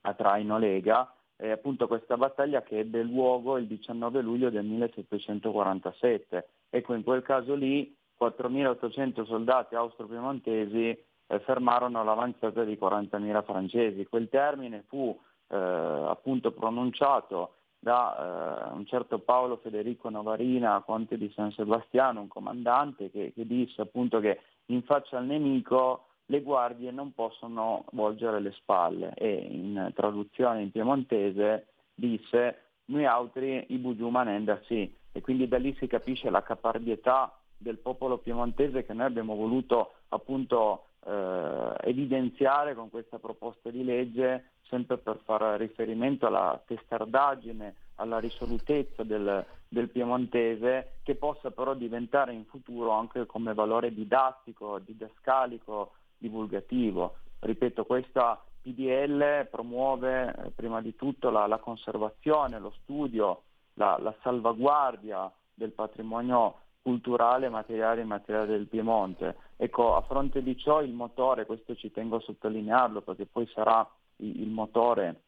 I: a Traino Lega, è appunto questa battaglia che ebbe luogo il 19 luglio del 1747. Ecco, in quel caso lì 4.800 soldati austro-piemontesi eh, fermarono l'avanzata di 40.000 francesi. Quel termine fu eh, appunto pronunciato da eh, un certo Paolo Federico Novarina, conte di San Sebastiano, un comandante che, che disse appunto che in faccia al nemico le guardie non possono volgere le spalle e in traduzione in piemontese disse noi altri i bugiu manenda sì e quindi da lì si capisce la caparbietà del popolo piemontese che noi abbiamo voluto appunto eh, evidenziare con questa proposta di legge sempre per fare riferimento alla testardaggine, alla risolutezza del, del, piemontese, che possa però diventare in futuro anche come valore didattico, didascalico, divulgativo. Ripeto, questa PDL promuove eh, prima di tutto la, la conservazione, lo studio, la, la, salvaguardia del patrimonio culturale, materiale e immateriale del Piemonte. Ecco, a fronte di ciò il motore, questo ci tengo a sottolinearlo perché poi sarà il, motore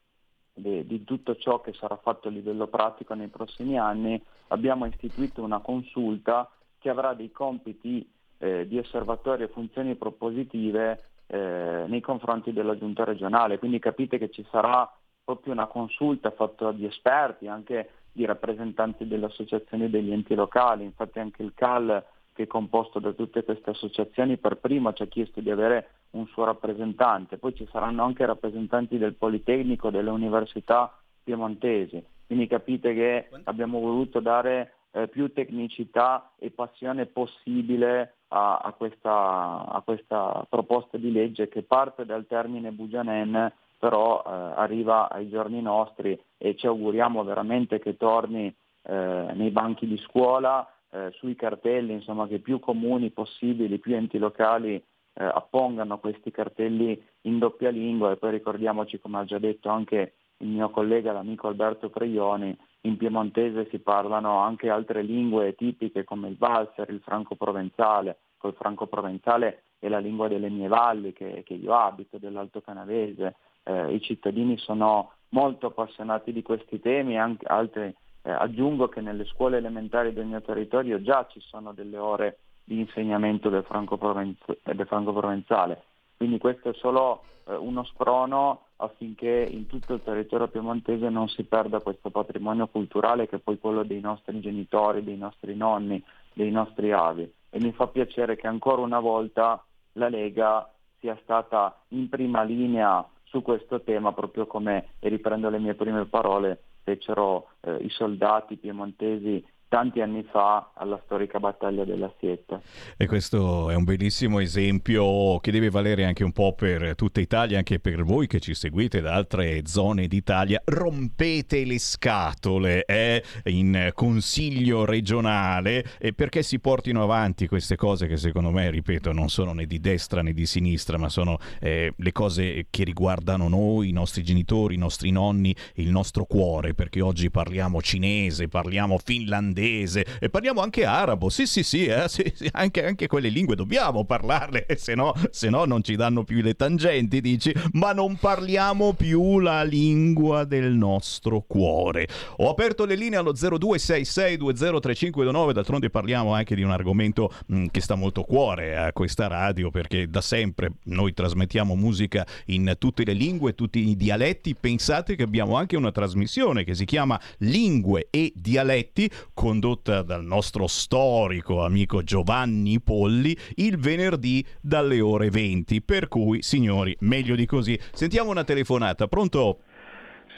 I: di tutto ciò che sarà fatto a livello pratico nei prossimi anni, abbiamo istituito una consulta che avrà dei compiti eh, di osservatorio e funzioni propositive eh, nei confronti della giunta regionale. Quindi capite che ci sarà proprio una consulta fatta di esperti, anche di rappresentanti delle associazioni degli enti locali. Infatti anche il CAL che è composto da tutte queste associazioni per primo ci ha chiesto di avere un suo rappresentante, poi ci saranno anche rappresentanti del Politecnico, delle università piemontesi. Quindi capite che abbiamo voluto dare eh, più tecnicità e passione possibile a, a, questa, a, questa, proposta di legge che parte dal termine Bugianen però eh, arriva ai giorni nostri e ci auguriamo veramente che torni eh, nei banchi di scuola, eh, sui cartelli, insomma che più comuni possibili, più enti locali eh, appongano questi cartelli in doppia lingua e poi ricordiamoci come ha già detto anche il mio collega, l'amico Alberto Preioni, in piemontese si parlano anche altre lingue tipiche come il valser, il franco-provenzale, col franco-provenzale è la lingua delle mie valli che, che io abito, dell'Alto Canavese. Eh, I cittadini sono molto appassionati di questi temi, anche altri, eh, aggiungo che nelle scuole elementari del mio territorio già ci sono delle ore di insegnamento del franco-provenzale. Quindi questo è solo eh, uno sprono affinché in tutto il territorio piemontese non si perda questo patrimonio culturale che è poi quello dei nostri genitori, dei nostri nonni, dei nostri avi. E mi fa piacere che ancora una volta la Lega sia stata in prima linea su questo tema, proprio come, e riprendo le mie prime parole, fecero eh, i soldati piemontesi tanti anni fa alla storica battaglia della Sietta.
B: E questo è un bellissimo esempio che deve valere anche un po' per tutta Italia, anche per voi che ci seguite da altre zone d'Italia. Rompete le scatole eh, in consiglio regionale eh, perché si portino avanti queste cose che secondo me, ripeto, non sono né di destra né di sinistra, ma sono eh, le cose che riguardano noi, i nostri genitori, i nostri nonni, il nostro cuore, perché oggi parliamo cinese, parliamo finlandese, olandese e parliamo anche arabo. Sì, sì, sì, eh? sì, sì anche, anche, quelle lingue dobbiamo parlarle, se no, se no non ci danno più le tangenti, dici, ma non parliamo più la lingua del nostro cuore. Ho aperto le linee allo 0266203529, d'altronde parliamo anche di un argomento mh, mm, che sta molto a cuore a questa radio perché da sempre noi trasmettiamo musica in tutte le lingue, tutti i dialetti. Pensate che abbiamo anche una trasmissione che si chiama Lingue e Dialetti con condotta dal nostro storico amico Giovanni Polli il venerdì dalle ore 20. Per cui, signori, meglio di così. Sentiamo una telefonata. Pronto?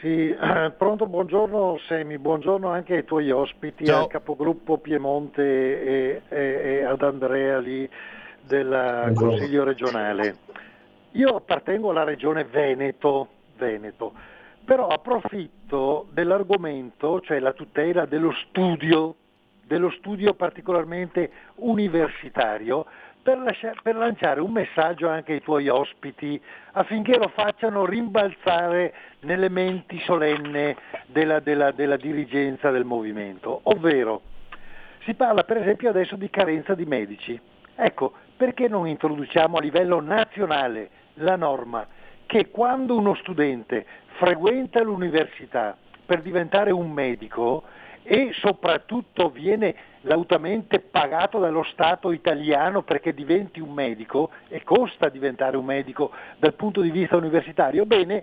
J: Sì, eh, pronto, buongiorno Semi, buongiorno anche ai tuoi ospiti, Ciao. al capogruppo Piemonte e, e, e ad Andrea lì del Consiglio regionale. Io appartengo alla regione Veneto, Veneto però approfitto dell'argomento, cioè la tutela dello studio, dello studio particolarmente universitario, per, lascia- per lanciare un messaggio anche ai tuoi ospiti affinché lo facciano rimbalzare nelle menti solenne della, della, della dirigenza del movimento, ovvero si parla per esempio adesso di carenza di medici. Ecco, perché non introduciamo a livello nazionale la norma che quando uno studente frequenta l'università per diventare un medico e soprattutto viene lautamente pagato dallo Stato italiano perché diventi un medico e costa diventare un medico dal punto di vista universitario, bene,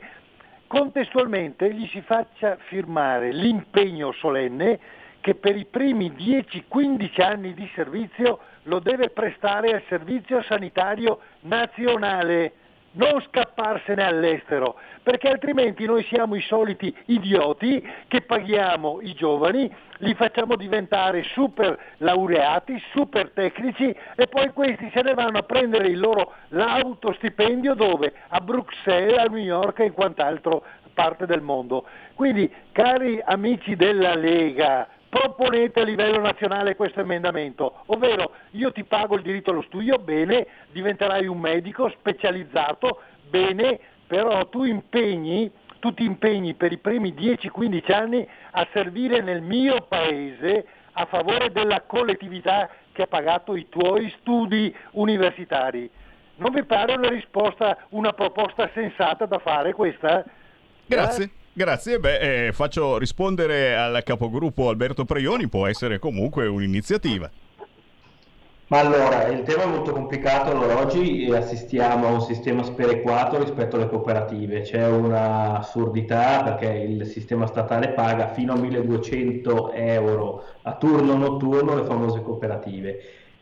J: contestualmente gli si faccia firmare l'impegno solenne che per i primi 10-15 anni di servizio lo deve prestare al servizio sanitario nazionale non scapparsene all'estero, perché altrimenti noi siamo i soliti idioti che paghiamo i giovani, li facciamo diventare super laureati, super tecnici e poi questi se ne vanno a prendere il loro lauto stipendio dove? A Bruxelles, a New York e in quant'altro parte del mondo. Quindi, cari amici della Lega, proponete a livello nazionale questo emendamento, ovvero io ti pago il diritto allo studio, bene, diventerai un medico specializzato, bene, però tu impegni, tu ti impegni per i primi 10-15 anni a servire nel mio paese a favore della collettività che ha pagato i tuoi studi universitari. Non vi pare una risposta, una proposta sensata da fare questa?
B: Grazie.
J: Eh?
B: Grazie, beh, eh, faccio rispondere al capogruppo Alberto Preioni, può essere comunque un'iniziativa.
H: Ma allora, il tema è molto complicato, allora oggi assistiamo a un sistema sperequato rispetto alle cooperative, c'è un'assurdità perché il sistema statale paga fino a 1200 euro a turno notturno le famose cooperative.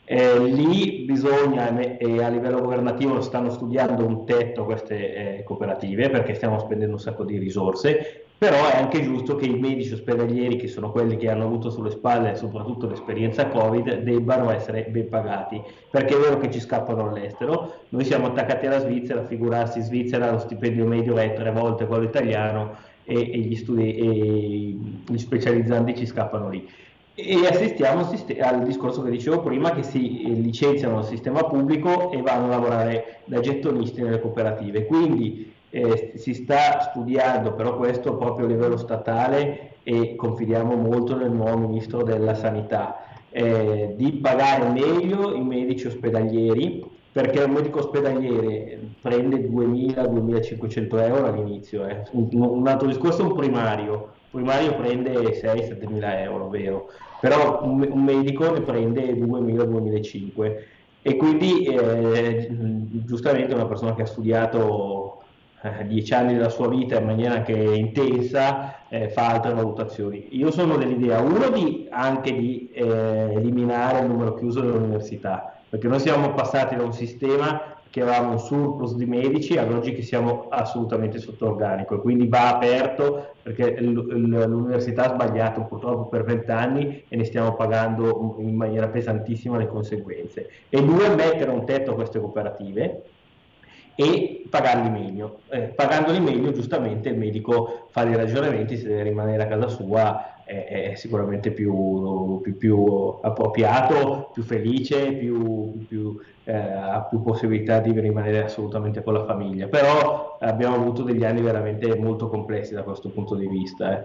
H: Eh, lì bisogna, e a livello governativo stanno studiando un tetto queste eh, cooperative perché stiamo spendendo un sacco di risorse, però è anche giusto che i medici ospedalieri, che sono quelli che hanno avuto sulle spalle soprattutto l'esperienza Covid, debbano essere ben pagati, perché è vero che ci scappano all'estero, noi siamo attaccati alla Svizzera, figurarsi in Svizzera lo stipendio medio è tre volte quello italiano e, e, gli, studi- e gli specializzanti ci scappano lì e assistiamo al discorso che dicevo prima che si eh, licenziano il sistema pubblico e vanno a lavorare da gettonisti nelle cooperative quindi eh, si sta studiando però questo proprio a livello statale e confidiamo molto nel nuovo ministro della sanità eh, di pagare meglio i medici ospedalieri perché un medico ospedaliere prende 2.000-2.500 euro all'inizio eh. un, un altro discorso è un primario primario prende 6-7 mila euro, vero? Però un, un medico ne prende 2.000-2.500 e quindi eh, giustamente una persona che ha studiato eh, 10 anni della sua vita in maniera anche intensa eh, fa altre valutazioni. Io sono dell'idea, uno, di, anche di eh, eliminare il numero chiuso delle università, perché noi siamo passati da un sistema che avevamo un surplus di medici ad oggi che siamo assolutamente sotto organico e quindi va aperto perché l'università ha sbagliato purtroppo per vent'anni e ne stiamo pagando in maniera pesantissima le conseguenze. E due, mettere un tetto a queste cooperative e pagarli meglio. Eh, pagandoli meglio, giustamente il medico fa dei ragionamenti se deve rimanere a casa sua è, sicuramente più, più, più, appropriato, più felice, più, più eh, ha più possibilità di rimanere assolutamente con la famiglia. Però abbiamo avuto degli anni veramente molto complessi da questo punto di vista. Eh.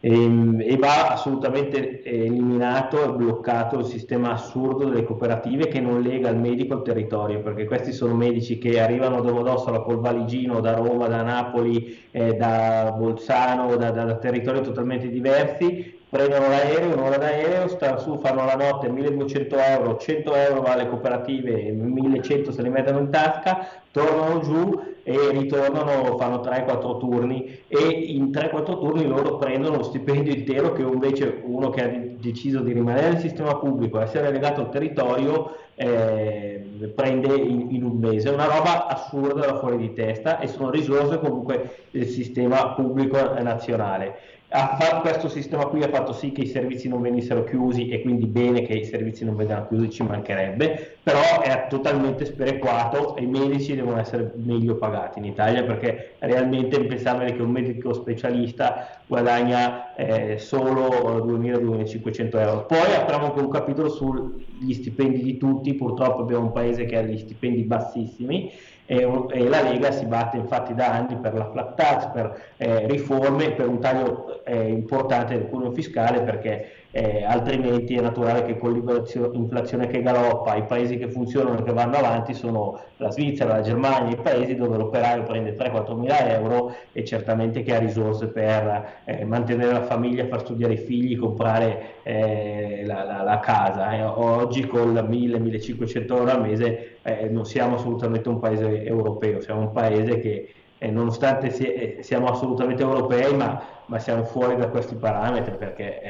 H: E, ehm, e, va assolutamente eliminato e bloccato il sistema assurdo delle cooperative che non lega il medico al territorio, perché questi sono medici che arrivano da Domodossola col valigino da Roma, da Napoli, eh, da Bolzano, da, da, territori totalmente diversi, prendono l'aereo, un'ora d'aereo, stanno su, fanno la notte 1200 euro, 100 euro alle cooperative, 1100 se li mettono in tasca, tornano giù e ritornano, fanno 3-4 turni e in 3-4 turni loro prendono lo stipendio intero che invece uno che ha deciso di rimanere nel sistema pubblico, essere legato al territorio, eh, prende in, in, un mese. È una roba assurda da fuori di testa e sono risorse comunque del sistema pubblico nazionale a questo sistema qui ha fatto sì che i servizi non venissero chiusi e quindi bene che i servizi non vengano chiusi, ci mancherebbe, però è totalmente sperequato e i medici devono essere meglio pagati in Italia perché realmente è impensabile che un medico specialista guadagna eh, solo 2.000-2.500 euro. Poi apriamo anche un capitolo sugli stipendi di tutti, purtroppo abbiamo un paese che ha gli stipendi bassissimi e, e, la Lega si batte infatti da anni per la flat tax, per eh, riforme, per un taglio eh, importante del cuneo fiscale perché eh, altrimenti è naturale che con l'inflazione che galoppa i paesi che funzionano e che vanno avanti sono la Svizzera, la Germania, i paesi dove l'operaio prende 3-4 mila euro e certamente che ha risorse per eh, mantenere la famiglia, far studiare i figli, comprare eh, la, la, la, casa. Eh, oggi con 1000-1500 euro al mese eh, non siamo assolutamente un paese europeo, siamo un paese che eh, nonostante si, siamo assolutamente europei ma, ma, siamo fuori da questi parametri perché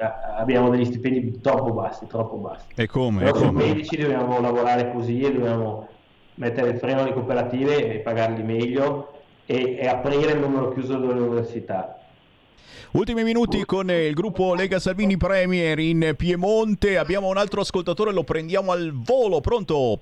H: abbiamo degli stipendi troppo bassi, troppo bassi.
B: E come?
H: Però
B: come?
H: medici dobbiamo lavorare così e dobbiamo mettere il freno alle cooperative e pagarli meglio e, e aprire il numero chiuso delle università.
B: Ultimi minuti con il gruppo Lega Salvini Premier in Piemonte. Abbiamo un altro ascoltatore, lo prendiamo al volo. Pronto?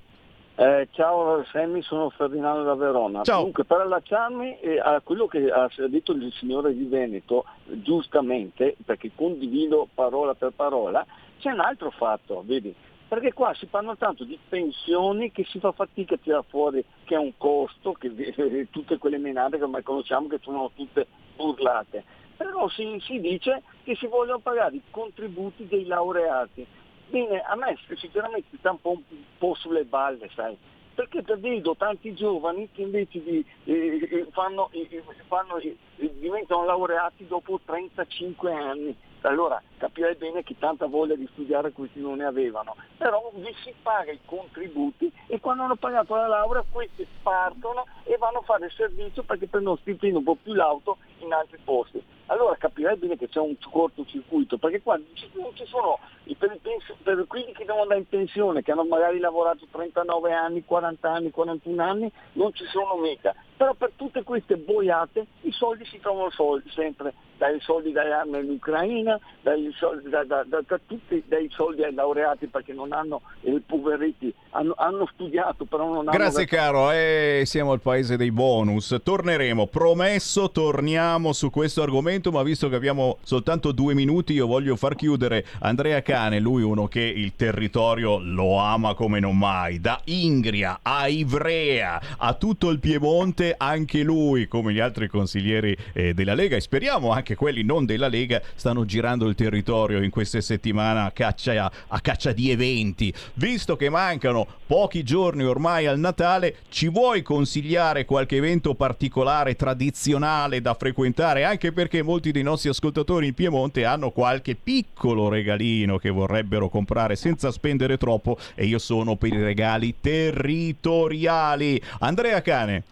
K: Eh, ciao Sammy, sono Ferdinando da Verona.
B: Ciao.
K: Comunque per allacciarmi eh, a quello che ha detto il signore di Veneto, giustamente, perché condivido parola per parola, c'è un altro fatto, vedi, perché qua si parla tanto di pensioni che si fa fatica a tirare fuori, che è un costo, che eh, tutte quelle menate che ormai conosciamo che sono tutte burlate. Però si, si dice che si vogliono pagare i contributi dei laureati Bene, a me sinceramente sta un po', un po' sulle balle, sai, perché vedo tanti giovani che invece di, eh, eh fanno, eh, fanno, eh, diventano laureati dopo 35 anni. Allora capirei bene che tanta voglia di studiare questi non ne avevano, però vi si paga i contributi e quando hanno pagato la laurea questi partono e vanno a fare il servizio perché prendono stipendio un po' più lauto in altri posti allora capirei bene che c'è un cortocircuito, perché qua non ci sono per, per quelli che devono andare in pensione, che hanno magari lavorato 39 anni, 40 anni, 41 anni, non ci sono mica. Però per tutte queste boiate i soldi si trovano soldi, sempre dai soldi dalle armi in Ucraina, dai soldi, da, da, da, da, tutti dai soldi ai laureati perché non hanno, i poveriti hanno, hanno, studiato però non hanno...
B: Grazie caro, eh, siamo al paese dei bonus, torneremo, promesso torniamo su questo argomento ma visto che abbiamo soltanto due minuti io voglio far chiudere Andrea Cane, lui uno che il territorio lo ama come non mai, da Ingria a Ivrea a tutto il Piemonte anche lui, come gli altri consiglieri eh, della Lega, e speriamo anche quelli non della Lega, stanno girando il territorio in queste settimane a caccia, a caccia di eventi. Visto che mancano pochi giorni ormai al Natale, ci vuoi consigliare qualche evento particolare, tradizionale da frequentare? Anche perché molti dei nostri ascoltatori in Piemonte hanno qualche piccolo regalino che vorrebbero comprare senza spendere troppo e io sono per i regali territoriali. Andrea Cane.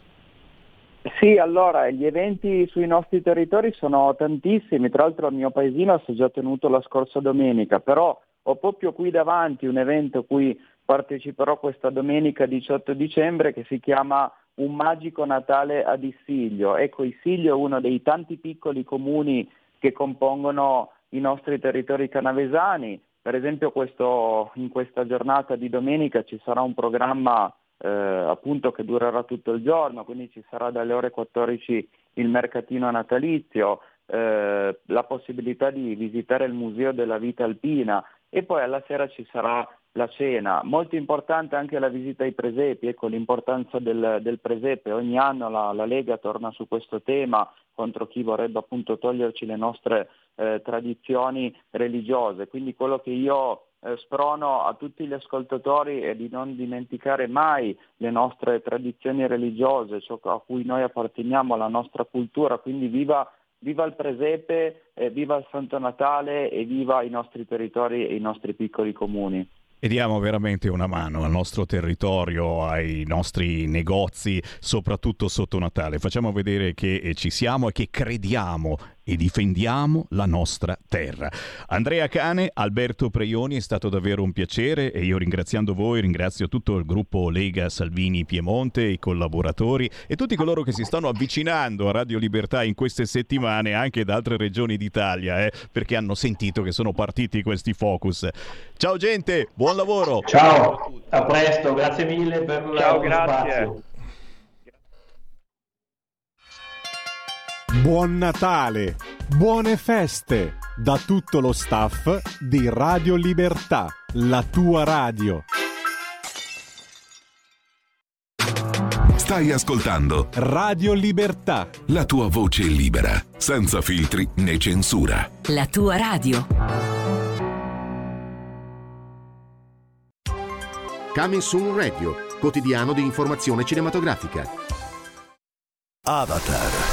I: Sì, allora, gli eventi sui nostri territori sono tantissimi, tra l'altro al mio paesino si è già tenuto la scorsa domenica, però ho proprio qui davanti un evento cui parteciperò questa domenica 18 dicembre che si chiama Un magico Natale a Issiglio. Ecco, Issiglio è uno dei tanti piccoli comuni che compongono i nostri territori canavesani. Per esempio questo, in questa giornata di domenica ci sarà un programma eh, appunto che durerà tutto il giorno, quindi ci sarà dalle ore 14 il mercatino natalizio, eh, la possibilità di visitare il Museo della Vita Alpina e poi alla sera ci sarà la cena. Molto importante anche la visita ai presepi, ecco l'importanza del, del presepe. Ogni anno la, la, Lega torna su questo tema contro chi vorrebbe appunto toglierci le nostre eh, tradizioni religiose. Quindi quello che io eh, sprono a tutti gli ascoltatori è di non dimenticare mai le nostre tradizioni religiose, ciò a cui noi apparteniamo, la nostra cultura, quindi viva, viva il presepe, eh, viva il Santo Natale e viva i nostri territori e i nostri piccoli comuni.
B: E diamo veramente una mano al nostro territorio, ai nostri negozi, soprattutto sotto Natale. Facciamo vedere che ci siamo e che crediamo e difendiamo la nostra terra. Andrea Cane, Alberto Preioni, è stato davvero un piacere e io ringraziando voi ringrazio tutto il gruppo Lega Salvini Piemonte, i collaboratori e tutti coloro che si stanno avvicinando a Radio Libertà in queste settimane anche da altre regioni d'Italia, eh, perché hanno sentito che sono partiti questi focus. Ciao gente, buon lavoro.
H: Ciao, a presto, grazie mille per
L: Ciao,
H: lo
L: grazie.
H: spazio.
F: Buon Natale, buone feste da tutto lo staff di Radio Libertà, la tua radio.
M: Stai ascoltando
F: Radio Libertà.
M: la tua voce libera, senza filtri né censura.
N: La tua radio.
O: Coming Soon Radio, quotidiano di informazione cinematografica.
P: Avatar,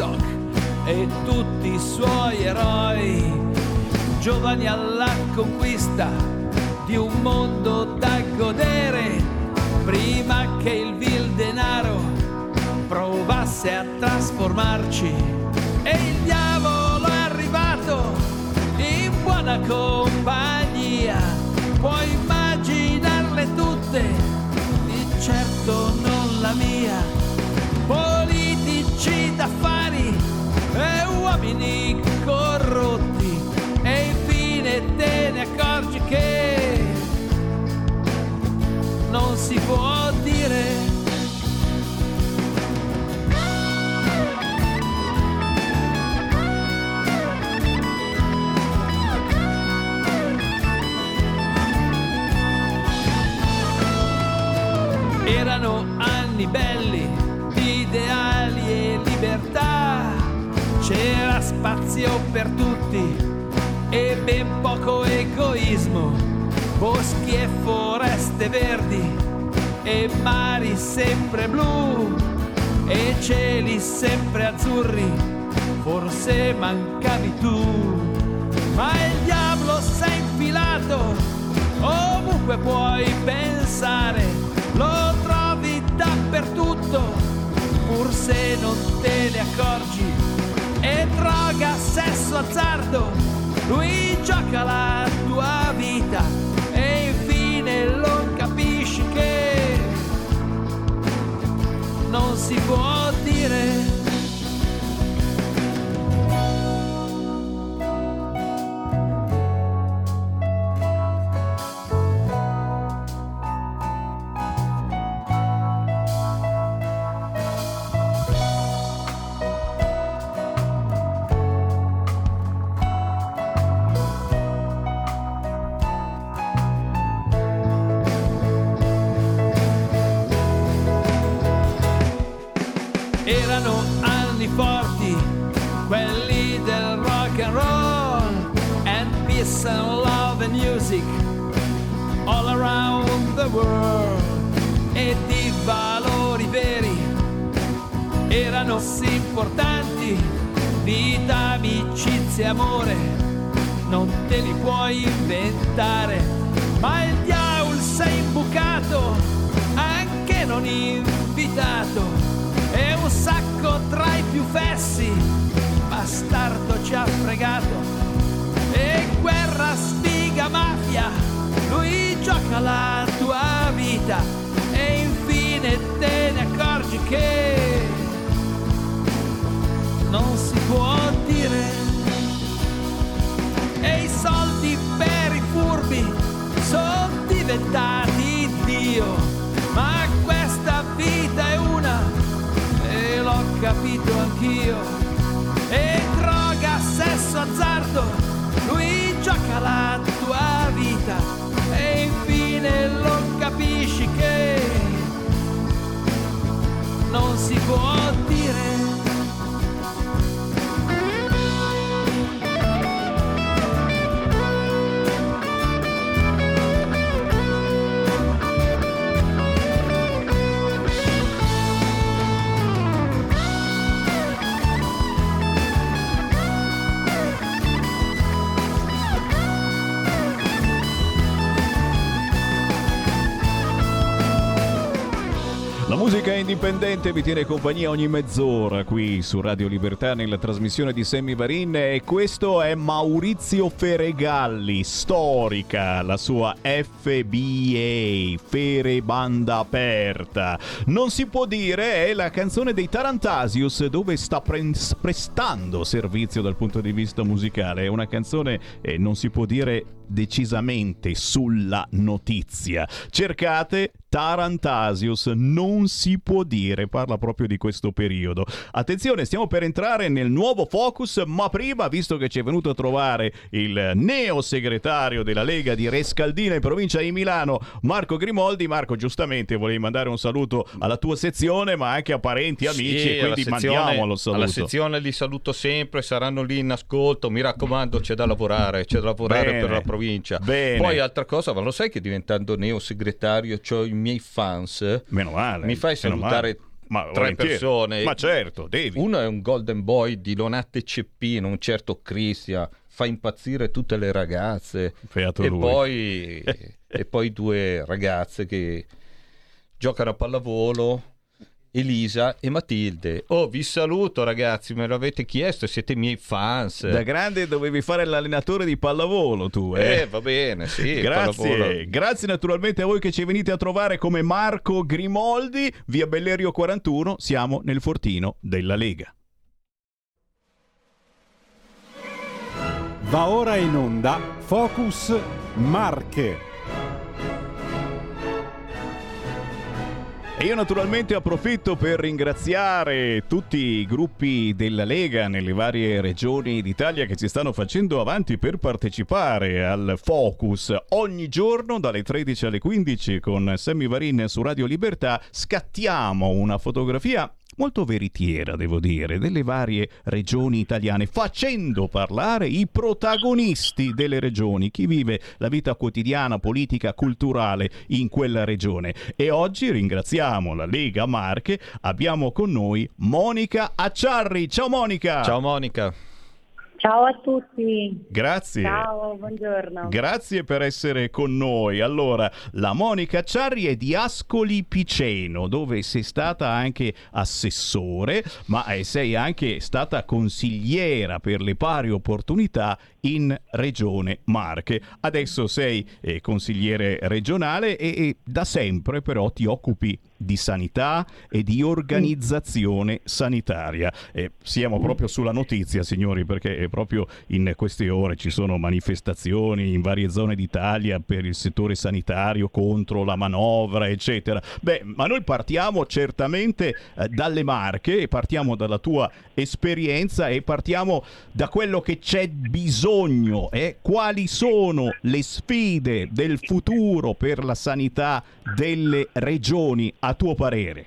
Q: Woodstock e tutti i suoi eroi, giovani alla conquista di un mondo da godere, prima che il vil denaro provasse a trasformarci. E il diavolo è arrivato in buona compagnia, puoi immaginarle tutte, di certo non la mia, uomini corrotti e infine te ne accorgi che non si può spazio per tutti e ben poco egoismo, boschi e foreste verdi e mari sempre blu e cieli sempre azzurri, forse mancavi tu, ma il diavolo s'è infilato. Ovunque puoi pensare, lo trovi dappertutto, pur se non te ne accorgi. E droga, sesso, azzardo, lui gioca la tua vita e infine lo capisci che non si può dire.
B: Indipendente vi tiene compagnia ogni mezz'ora qui su Radio Libertà nella trasmissione di Sammy Varin e questo è Maurizio Feregalli, storica, la sua FBA, Fere Banda Aperta. Non si può dire è la canzone dei Tarantasius dove sta pre- prestando servizio dal punto di vista musicale. È una canzone, eh, non si può dire decisamente sulla notizia. Cercate Tarantasius, non si può dire, parla proprio di questo periodo. Attenzione, stiamo per entrare nel nuovo focus, ma prima, visto che ci è venuto a trovare il neo segretario della Lega di Rescaldina in provincia di Milano, Marco Grimoldi, Marco giustamente volevi mandare un saluto alla tua sezione, ma anche a parenti, amici,
C: Sì,
B: e quindi
C: sezione-
B: mandiamolo saluto.
C: Alla sezione li saluto sempre, saranno lì in ascolto. Mi raccomando, c'è da lavorare, c'è da lavorare
B: Bene.
C: per la provincia.
B: Bene.
C: Poi altra cosa, ma lo sai che diventando neo segretario ho i miei fans?
B: Meno male.
C: Mi fai salutare.
B: Ma
C: tre
B: volentieri.
C: persone.
B: Ma certo, devi.
C: Uno è un golden boy di Lonate Ceppino, un certo Cristian, fa impazzire tutte le ragazze.
B: Beato
C: e
B: lui.
C: poi e poi due ragazze che giocano a pallavolo. Elisa e Matilde. Oh, vi saluto ragazzi, me lo avete chiesto, siete miei fans.
B: Da grande dovevi fare l'allenatore di pallavolo tu, eh?
C: Eh, va bene, sì.
B: Grazie,
C: pallavolo.
B: grazie naturalmente a voi che ci venite a trovare come Marco Grimoldi, via Bellerio 41, siamo nel fortino della Lega.
F: Va ora in onda Focus Marche.
B: E io naturalmente approfitto per ringraziare tutti i gruppi della Lega nelle varie regioni d'Italia che si stanno facendo avanti per partecipare al Focus. Ogni giorno dalle 13 alle 15 con Sammy Varin su Radio Libertà scattiamo una fotografia molto veritiera, devo dire, delle varie regioni italiane, facendo parlare i protagonisti delle regioni, chi vive la vita quotidiana, politica, culturale in quella regione. E oggi ringraziamo la Lega Marche, abbiamo con noi Monica Acciarri. Ciao Monica!
C: Ciao Monica!
R: Ciao a tutti.
B: Grazie.
R: Ciao, buongiorno.
B: Grazie per essere con noi. Allora, la Monica Acciarri è di Ascoli Piceno, dove sei stata anche assessore, ma eh, sei anche stata consigliera per le pari opportunità in Regione Marche. Adesso sei eh, consigliere regionale e, e da sempre però ti occupi di sanità e di organizzazione sanitaria. Eh, siamo proprio sulla notizia, signori, perché eh, proprio in queste ore ci sono manifestazioni in varie zone d'Italia per il settore sanitario contro la manovra, eccetera. Beh, ma noi partiamo certamente eh, dalle Marche partiamo dalla tua esperienza e partiamo da quello che c'è bisogno e quali sono le sfide del futuro per la sanità delle regioni a tuo parere.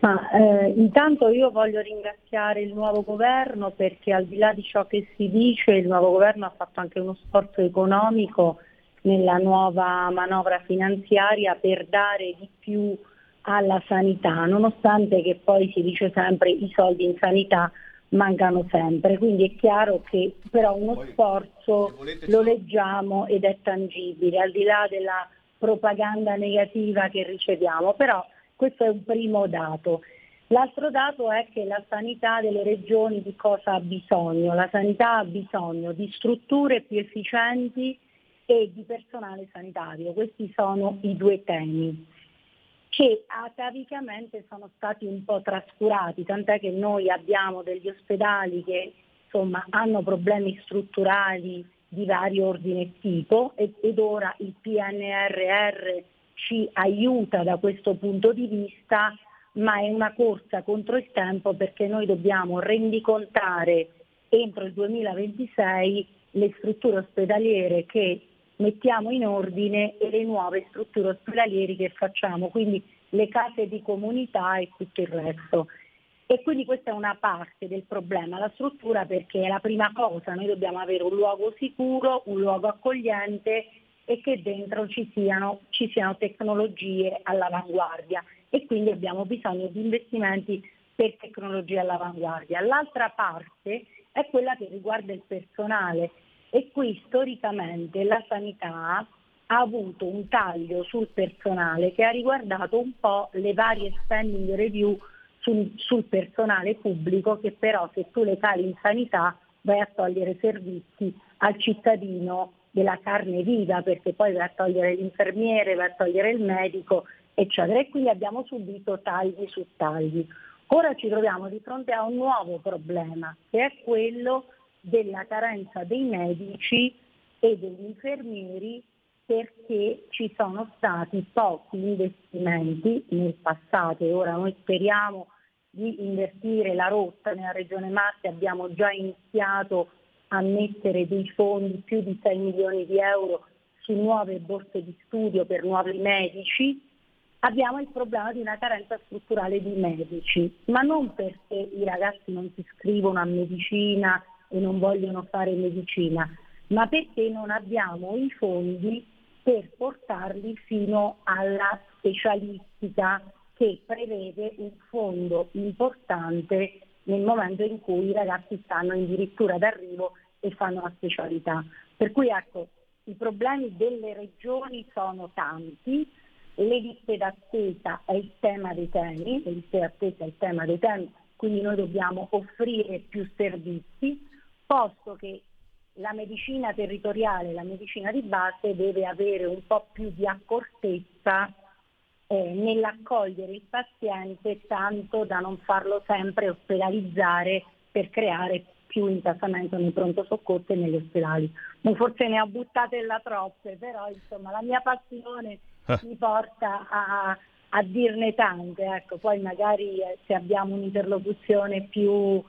R: Ma, eh, intanto io voglio ringraziare il nuovo governo perché al di là di ciò che si dice il nuovo governo ha fatto anche uno sforzo economico nella nuova manovra finanziaria per dare di più alla sanità, nonostante che poi si dice sempre i soldi in sanità mancano sempre, quindi è chiaro che però uno sforzo lo leggiamo ed è tangibile, al di là della propaganda negativa che riceviamo, però questo è un primo dato. L'altro dato è che la sanità delle regioni di cosa ha bisogno? La sanità ha bisogno di strutture più efficienti e di personale sanitario. Questi sono i due temi che atavicamente sono stati un po' trascurati, tant'è che noi abbiamo degli ospedali che insomma, hanno problemi strutturali di vario ordine e tipo ed, ed ora il PNRR ci aiuta da questo punto di vista, ma è una corsa contro il tempo perché noi dobbiamo rendicontare entro il 2026 le strutture ospedaliere che mettiamo in ordine e le nuove strutture ospedaliere che facciamo, quindi le case di comunità e tutto il resto. E quindi questa è una parte del problema, la struttura perché è la prima cosa, noi dobbiamo avere un luogo sicuro, un luogo accogliente e che dentro ci siano, ci siano tecnologie all'avanguardia e quindi abbiamo bisogno di investimenti per tecnologie all'avanguardia. L'altra parte è quella che riguarda il personale e qui storicamente la sanità ha avuto un taglio sul personale che ha riguardato un po' le varie spending review sul, sul personale pubblico che però se tu le cali in sanità vai a togliere servizi al cittadino della carne viva perché poi vai a togliere l'infermiere, vai a togliere il medico, eccetera. E quindi abbiamo subito tagli su tagli. Ora ci troviamo di fronte a un nuovo problema, che è quello della carenza dei medici e degli infermieri perché ci sono stati pochi investimenti nel passato e ora noi speriamo di invertire la rotta. Nella Regione Marche abbiamo già iniziato a mettere dei fondi, più di 6 milioni di euro, su nuove borse di studio per nuovi medici. Abbiamo il problema di una carenza strutturale di medici, ma non perché i ragazzi non si iscrivono a medicina e non vogliono fare medicina, ma perché non abbiamo i fondi per portarli fino alla specialistica che prevede un fondo importante nel momento in cui i ragazzi stanno addirittura d'arrivo e fanno la specialità. Per cui ecco, i problemi delle regioni sono tanti, le liste d'attesa è il tema dei temi, le liste d'attesa è il tema dei temi, quindi noi dobbiamo offrire più servizi, posto che la medicina territoriale, la medicina di base deve avere un po' più di accortezza eh, nell'accogliere il paziente tanto da non farlo sempre ospedalizzare per creare più intassamento nei pronto soccorso e negli ospedali. Forse ne ho buttate là troppe, però insomma la mia passione ah. mi porta a, a dirne tante, ecco. poi magari eh, se abbiamo un'interlocuzione più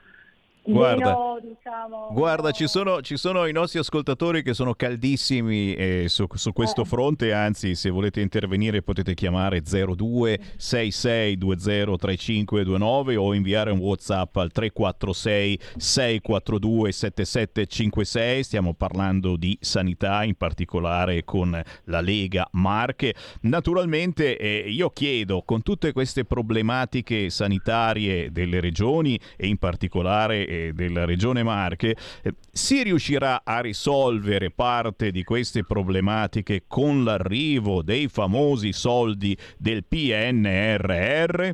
B: Guarda,
R: meno, diciamo,
B: guarda ci, sono, ci, sono, i nostri ascoltatori che sono caldissimi eh, su, su, questo eh. fronte, anzi se volete intervenire potete chiamare 0266203529 o inviare un Whatsapp al 346 642 7756, stiamo parlando di sanità in particolare con la Lega Marche. Naturalmente eh, io chiedo con tutte queste problematiche sanitarie delle regioni e in particolare e della Regione Marche, eh, si riuscirà a risolvere parte di queste problematiche con l'arrivo dei famosi soldi del PNRR?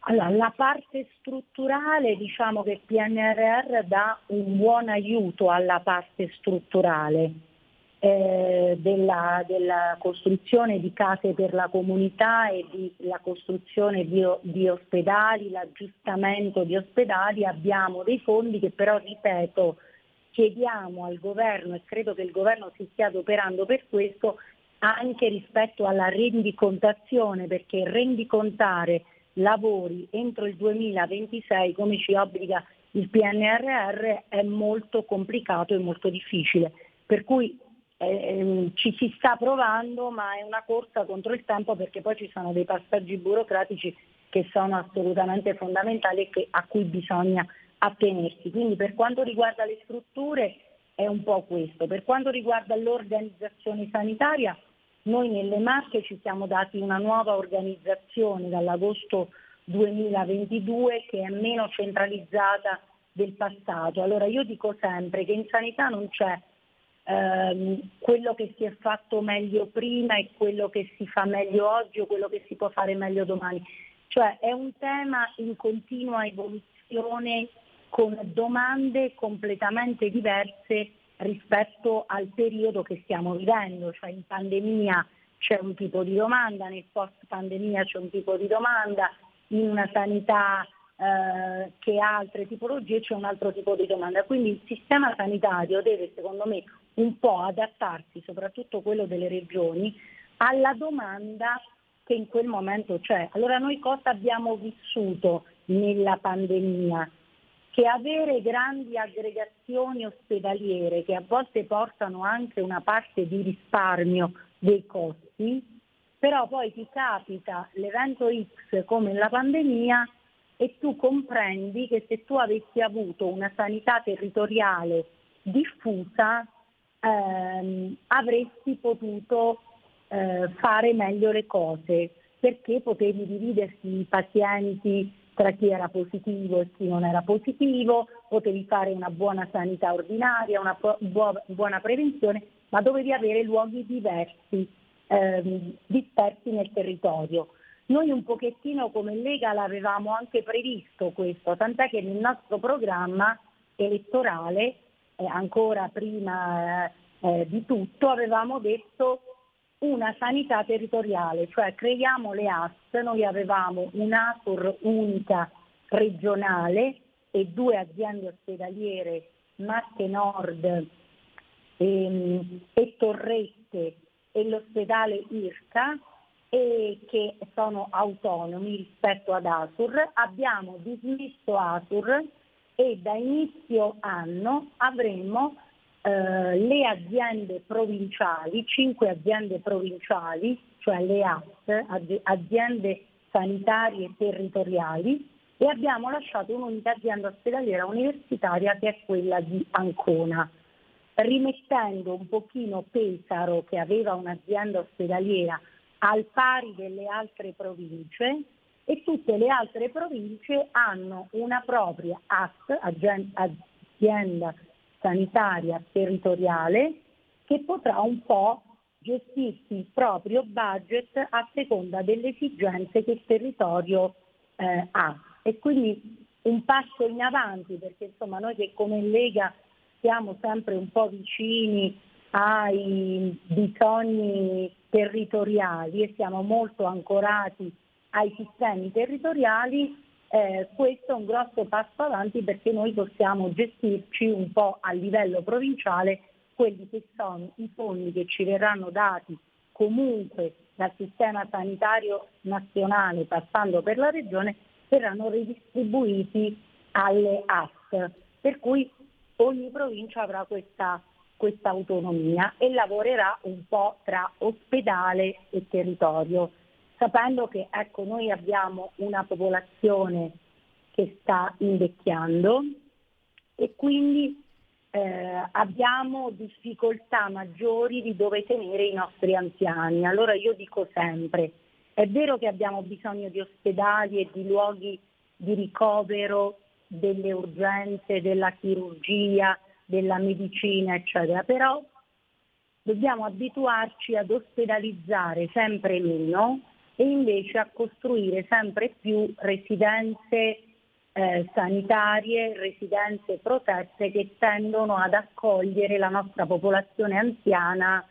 R: Allora, la parte strutturale, diciamo che il PNRR dà un buon aiuto alla parte strutturale eh, della, della, costruzione di case per la comunità e di, la costruzione di, di, ospedali, l'aggiustamento di ospedali, abbiamo dei fondi che però, ripeto, chiediamo al governo e credo che il governo si stia adoperando per questo anche rispetto alla rendicontazione, perché rendicontare lavori entro il 2026 come ci obbliga il PNRR è molto complicato e molto difficile. Per cui eh, ci si sta provando, ma è una corsa contro il tempo perché poi ci sono dei passaggi burocratici che sono assolutamente fondamentali e che, a cui bisogna attenersi. Quindi per quanto riguarda le strutture è un po' questo. Per quanto riguarda l'organizzazione sanitaria, noi nelle Marche ci siamo dati una nuova organizzazione dall'agosto 2022 che è meno centralizzata del passato. Allora io dico sempre che in sanità non c'è ehm, quello che si è fatto meglio prima e quello che si fa meglio oggi o quello che si può fare meglio domani. Cioè è un tema in continua evoluzione con domande completamente diverse rispetto al periodo che stiamo vivendo, cioè in pandemia c'è un tipo di domanda, nel post pandemia c'è un tipo di domanda, in una sanità eh, che ha altre tipologie c'è un altro tipo di domanda. Quindi il sistema sanitario deve secondo me un po' adattarsi, soprattutto quello delle regioni, alla domanda che in quel momento c'è. Allora noi cosa abbiamo vissuto nella pandemia? Che avere grandi aggregazioni ospedaliere che a volte portano anche una parte di risparmio dei costi, però poi ti capita l'evento X come la pandemia e tu comprendi che se tu avessi avuto una sanità territoriale diffusa ehm, avresti potuto eh, fare meglio le cose perché potevi dividersi i pazienti tra chi era positivo e chi non era positivo, potevi fare una buona sanità ordinaria, una bu- buona prevenzione, ma dovevi avere luoghi diversi, ehm, dispersi nel territorio. Noi un pochettino come Lega l'avevamo anche previsto questo, tant'è che nel nostro programma elettorale, ancora prima eh, eh, di tutto, avevamo detto una sanità territoriale, cioè creiamo le AS, noi avevamo un'ASUR unica regionale e due aziende ospedaliere, Marche Nord e, ehm, e Torrette e l'ospedale IRCA e che sono autonomi rispetto ad Asur, abbiamo dismesso Asur e da inizio anno avremo eh, le aziende provinciali, cinque aziende provinciali, cioè le AS, aziende sanitarie territoriali, e abbiamo lasciato un'unica azienda ospedaliera universitaria che è quella di Ancona, rimettendo un pochino Pesaro, che aveva un'azienda ospedaliera al pari delle altre province e tutte le altre province hanno una propria AS, azienda sanitaria territoriale, che potrà un po' gestirsi il proprio budget a seconda delle esigenze che il territorio eh, ha. E quindi un passo in avanti, perché insomma noi che come Lega siamo sempre un po' vicini ai bisogni territoriali e siamo molto ancorati ai sistemi territoriali, eh, questo è un grosso passo avanti perché noi possiamo gestirci un po' a livello provinciale quelli che sono i fondi che ci verranno dati comunque dal sistema sanitario nazionale passando per la regione verranno ridistribuiti alle AS, per cui ogni provincia avrà questa questa autonomia e lavorerà un po' tra ospedale e territorio, sapendo che ecco, noi abbiamo una popolazione che sta invecchiando e quindi eh, abbiamo difficoltà maggiori di dove tenere i nostri anziani. Allora io dico sempre, è vero che abbiamo bisogno di ospedali e di luoghi di ricovero delle urgenze, della chirurgia, della medicina, eccetera, però dobbiamo abituarci ad ospedalizzare sempre meno e invece a costruire sempre più residenze eh, sanitarie, residenze protette che tendono ad accogliere la nostra popolazione anziana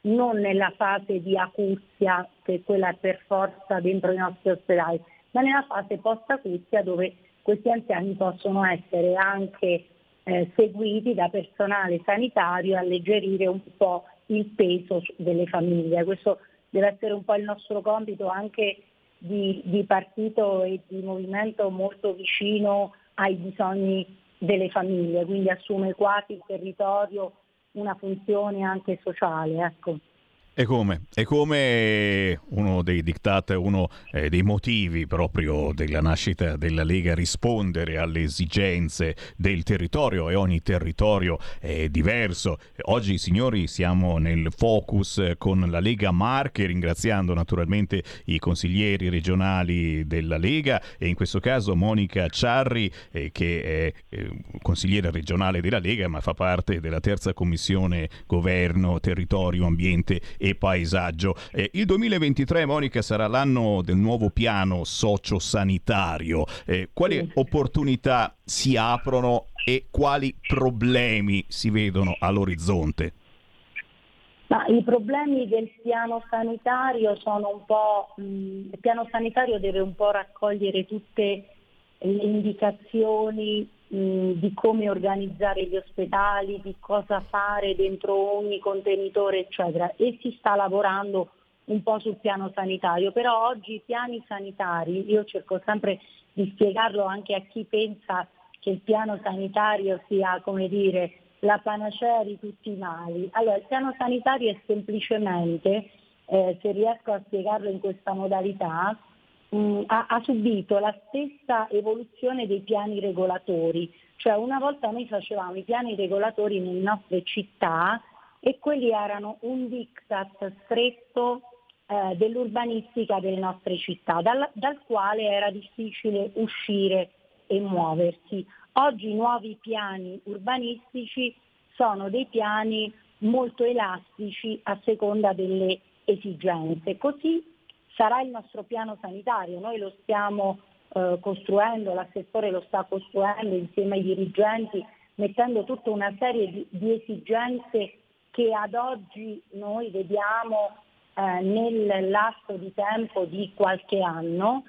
R: non nella fase di acuzia, che quella è per forza dentro i nostri ospedali, ma nella fase post-acuzia dove questi anziani possono essere anche eh, seguiti da personale sanitario e alleggerire un po' il peso delle famiglie. Questo deve essere un po' il nostro compito anche di, di partito e di movimento molto vicino ai bisogni delle famiglie, quindi assume quasi il territorio una funzione anche sociale. Ecco.
B: E come? E come uno dei diktat, uno eh, dei motivi proprio della nascita della Lega rispondere alle esigenze del territorio e ogni territorio è diverso. Oggi signori siamo nel focus con la Lega Marche ringraziando naturalmente i consiglieri regionali della Lega e in questo caso Monica Ciarri eh, che è eh, consigliere regionale della Lega ma fa parte della terza commissione governo, territorio, ambiente e paesaggio. Eh, il 2023, Monica, sarà l'anno del nuovo piano sociosanitario. Eh, quali opportunità si aprono e quali problemi si vedono all'orizzonte?
R: Ma I problemi del piano sanitario sono un po', mh, il piano sanitario deve un po' raccogliere tutte le indicazioni di come organizzare gli ospedali, di cosa fare dentro ogni contenitore, eccetera. E si sta lavorando un po' sul piano sanitario, però oggi i piani sanitari, io cerco sempre di spiegarlo anche a chi pensa che il piano sanitario sia, come dire, la panacea di tutti i mali. Allora, il piano sanitario è semplicemente, eh, se riesco a spiegarlo in questa modalità, mh, ha, ha subito la stessa evoluzione dei piani regolatori, cioè una volta noi facevamo i piani regolatori nelle nostre città e quelli erano un diktat stretto eh, dell'urbanistica delle nostre città, dal, dal, quale era difficile uscire e muoversi. Oggi i nuovi piani urbanistici sono dei piani molto elastici a seconda delle esigenze, così sarà il nostro piano sanitario, noi lo stiamo eh, costruendo, l'assessore lo sta costruendo insieme ai dirigenti, mettendo tutta una serie di, di esigenze che ad oggi noi vediamo eh, nel lasso di tempo di qualche anno.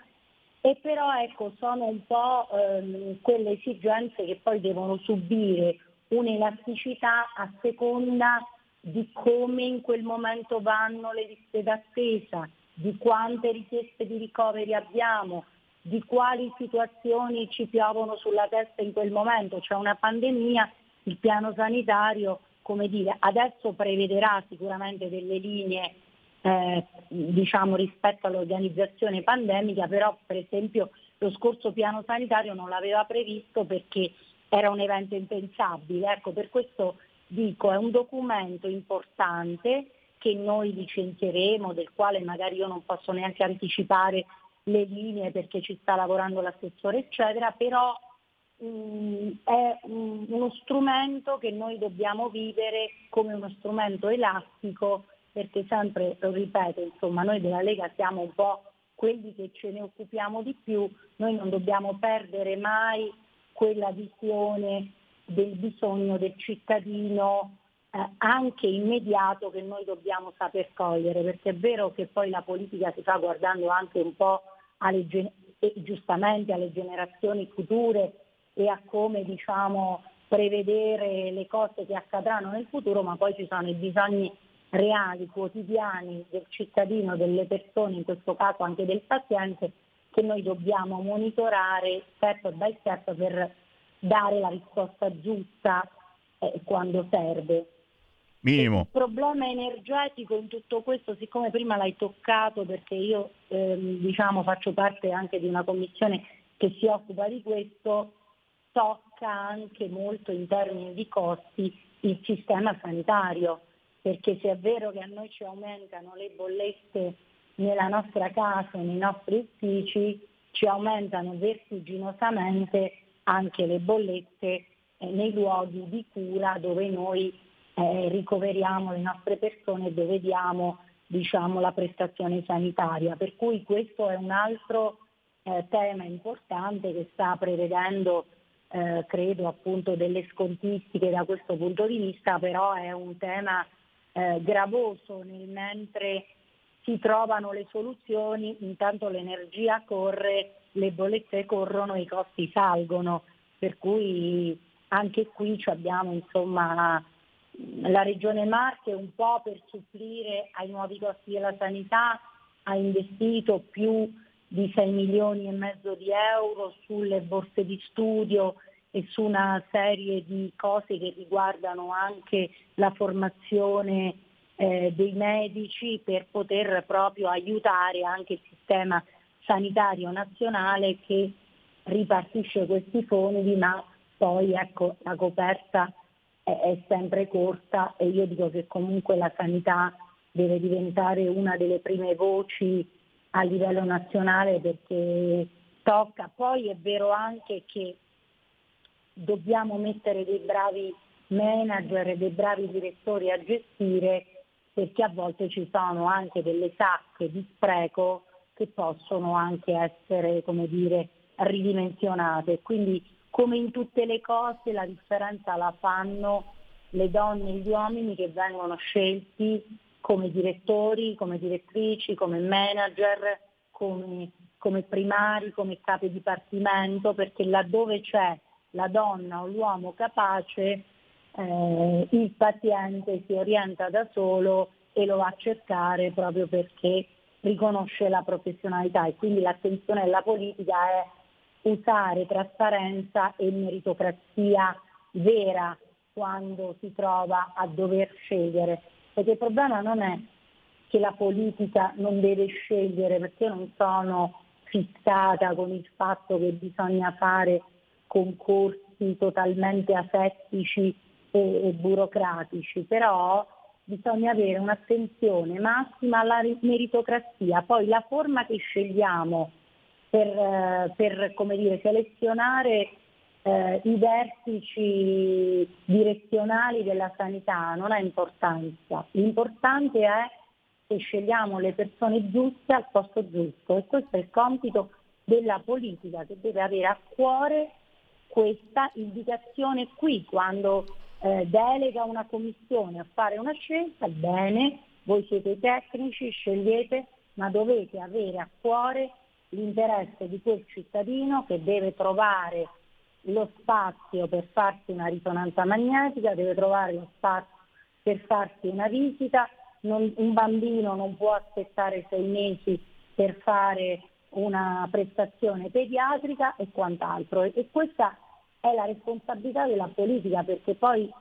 R: E però ecco, sono un po' ehm, quelle esigenze che poi devono subire un'elasticità a seconda di come in quel momento vanno le liste d'attesa, di quante richieste di ricoveri abbiamo, di quali situazioni ci piovono sulla testa in quel momento. C'è una pandemia, il piano sanitario, come dire, adesso prevederà sicuramente delle linee eh, diciamo rispetto all'organizzazione pandemica, però per esempio lo scorso piano sanitario non l'aveva previsto perché era un evento impensabile. Ecco, per questo dico, è un documento importante che noi licenzieremo, del quale magari io non posso neanche anticipare le linee perché ci sta lavorando l'assessore, eccetera, però mh, mm, è mh, uno strumento che noi dobbiamo vivere come uno strumento elastico, perché sempre, lo ripeto, insomma, noi della Lega siamo un po' quelli che ce ne occupiamo di più, noi non dobbiamo perdere mai quella visione del bisogno del cittadino eh, anche immediato che noi dobbiamo saper cogliere, perché è vero che poi la politica si fa guardando anche un po' alle, giustamente alle generazioni future e a come diciamo, prevedere le cose che accadranno nel futuro, ma poi ci sono i bisogni reali, quotidiani del cittadino, delle persone, in questo caso anche del paziente, che noi dobbiamo monitorare step by step per dare la risposta giusta eh, quando serve.
B: Minimo.
R: Il problema energetico in tutto questo, siccome prima l'hai toccato perché io ehm, diciamo, faccio parte anche di una commissione che si occupa di questo, tocca anche molto in termini di costi il sistema sanitario, perché se è vero che a noi ci aumentano le bollette nella nostra casa, nei nostri uffici, ci aumentano vertiginosamente anche le bollette eh, nei luoghi di cura dove noi eh, ricoveriamo le nostre persone dove diamo diciamo, la prestazione sanitaria. Per cui questo è un altro eh, tema importante che sta prevedendo eh, credo appunto delle scontistiche da questo punto di vista, però è un tema eh, gravoso nel mentre si trovano le soluzioni, intanto l'energia corre, le bollette corrono i costi salgono, per cui anche qui abbiamo insomma la Regione Marche un po' per supplire ai nuovi costi della sanità ha investito più di 6 milioni e mezzo di euro sulle borse di studio e su una serie di cose che riguardano anche la formazione eh, dei medici per poter proprio aiutare anche il sistema sanitario nazionale che ripartisce questi fondi, ma poi ecco, la coperta è, è sempre corta e io dico che comunque la sanità deve diventare una delle prime voci a livello nazionale perché tocca. Poi è vero anche che dobbiamo mettere dei bravi manager e dei bravi direttori a gestire perché a volte ci sono anche delle sacche di spreco che possono anche essere, come dire, ridimensionate. Quindi come in tutte le cose la differenza la fanno le donne e gli uomini che vengono scelti come direttori, come direttrici, come manager, come, come primari, come capi dipartimento, perché laddove c'è la donna o l'uomo capace, eh, il paziente si orienta da solo e lo va a cercare proprio perché riconosce la professionalità e quindi l'attenzione della politica è usare trasparenza e meritocrazia vera quando si trova a dover scegliere, perché il problema non è che la politica non deve scegliere, perché io non sono fissata con il fatto che bisogna fare concorsi totalmente asettici e, e burocratici, però bisogna avere un'attenzione massima alla meritocrazia, poi la forma che scegliamo per, eh, per dire, selezionare eh, i vertici direzionali della sanità non ha importanza, l'importante è che scegliamo le persone giuste al posto giusto e questo è il compito della politica che deve avere a cuore questa indicazione qui. Quando eh, delega una commissione a fare una scelta, bene, voi siete tecnici, scegliete, ma dovete avere a cuore l'interesse di quel cittadino che deve trovare lo spazio per farsi una risonanza magnetica, deve trovare lo spazio per farsi una visita, non, un bambino non può aspettare sei mesi per fare una prestazione pediatrica e quant'altro. E questa è la responsabilità della politica perché poi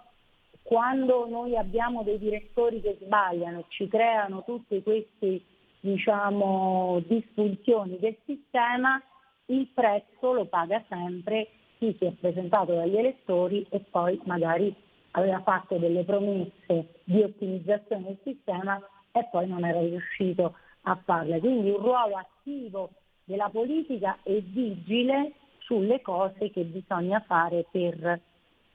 R: quando noi abbiamo dei direttori che sbagliano e ci creano tutte queste diciamo, disfunzioni del sistema, il prezzo lo paga sempre chi si è presentato dagli elettori e poi magari aveva fatto delle promesse di ottimizzazione del sistema e poi non era riuscito a farle. Quindi un ruolo attivo della politica e vigile sulle cose che bisogna fare per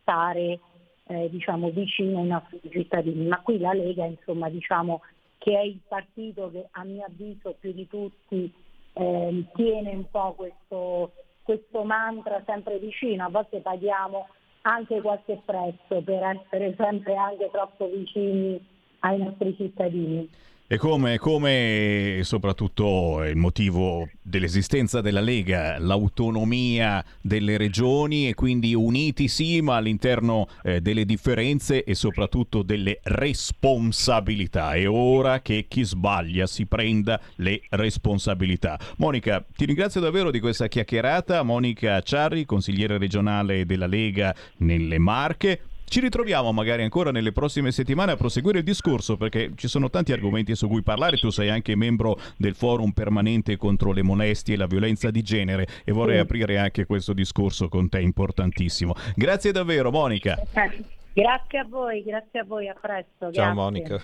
R: stare eh, diciamo, vicino ai nostri cittadini. Ma qui la Lega insomma, diciamo, che è il partito che a mio avviso più di tutti eh, tiene un po' questo, questo mantra sempre vicino, a volte paghiamo anche qualche prezzo per essere sempre anche troppo vicini ai nostri cittadini.
B: E come, come soprattutto il motivo dell'esistenza della Lega, l'autonomia delle regioni e quindi uniti sì, ma all'interno eh, delle differenze e soprattutto delle responsabilità. È ora che chi sbaglia si prenda le responsabilità. Monica, ti ringrazio davvero di questa chiacchierata. Monica Ciarri, consigliere regionale della Lega nelle Marche. Ci ritroviamo magari ancora nelle prossime settimane a proseguire il discorso perché ci sono tanti argomenti su cui parlare. Tu sei anche membro del forum permanente contro le molestie e la violenza di genere e vorrei sì. aprire anche questo discorso con te importantissimo. Grazie davvero Monica.
R: Grazie a voi, grazie a voi, a presto.
C: Ciao
R: grazie.
C: Monica.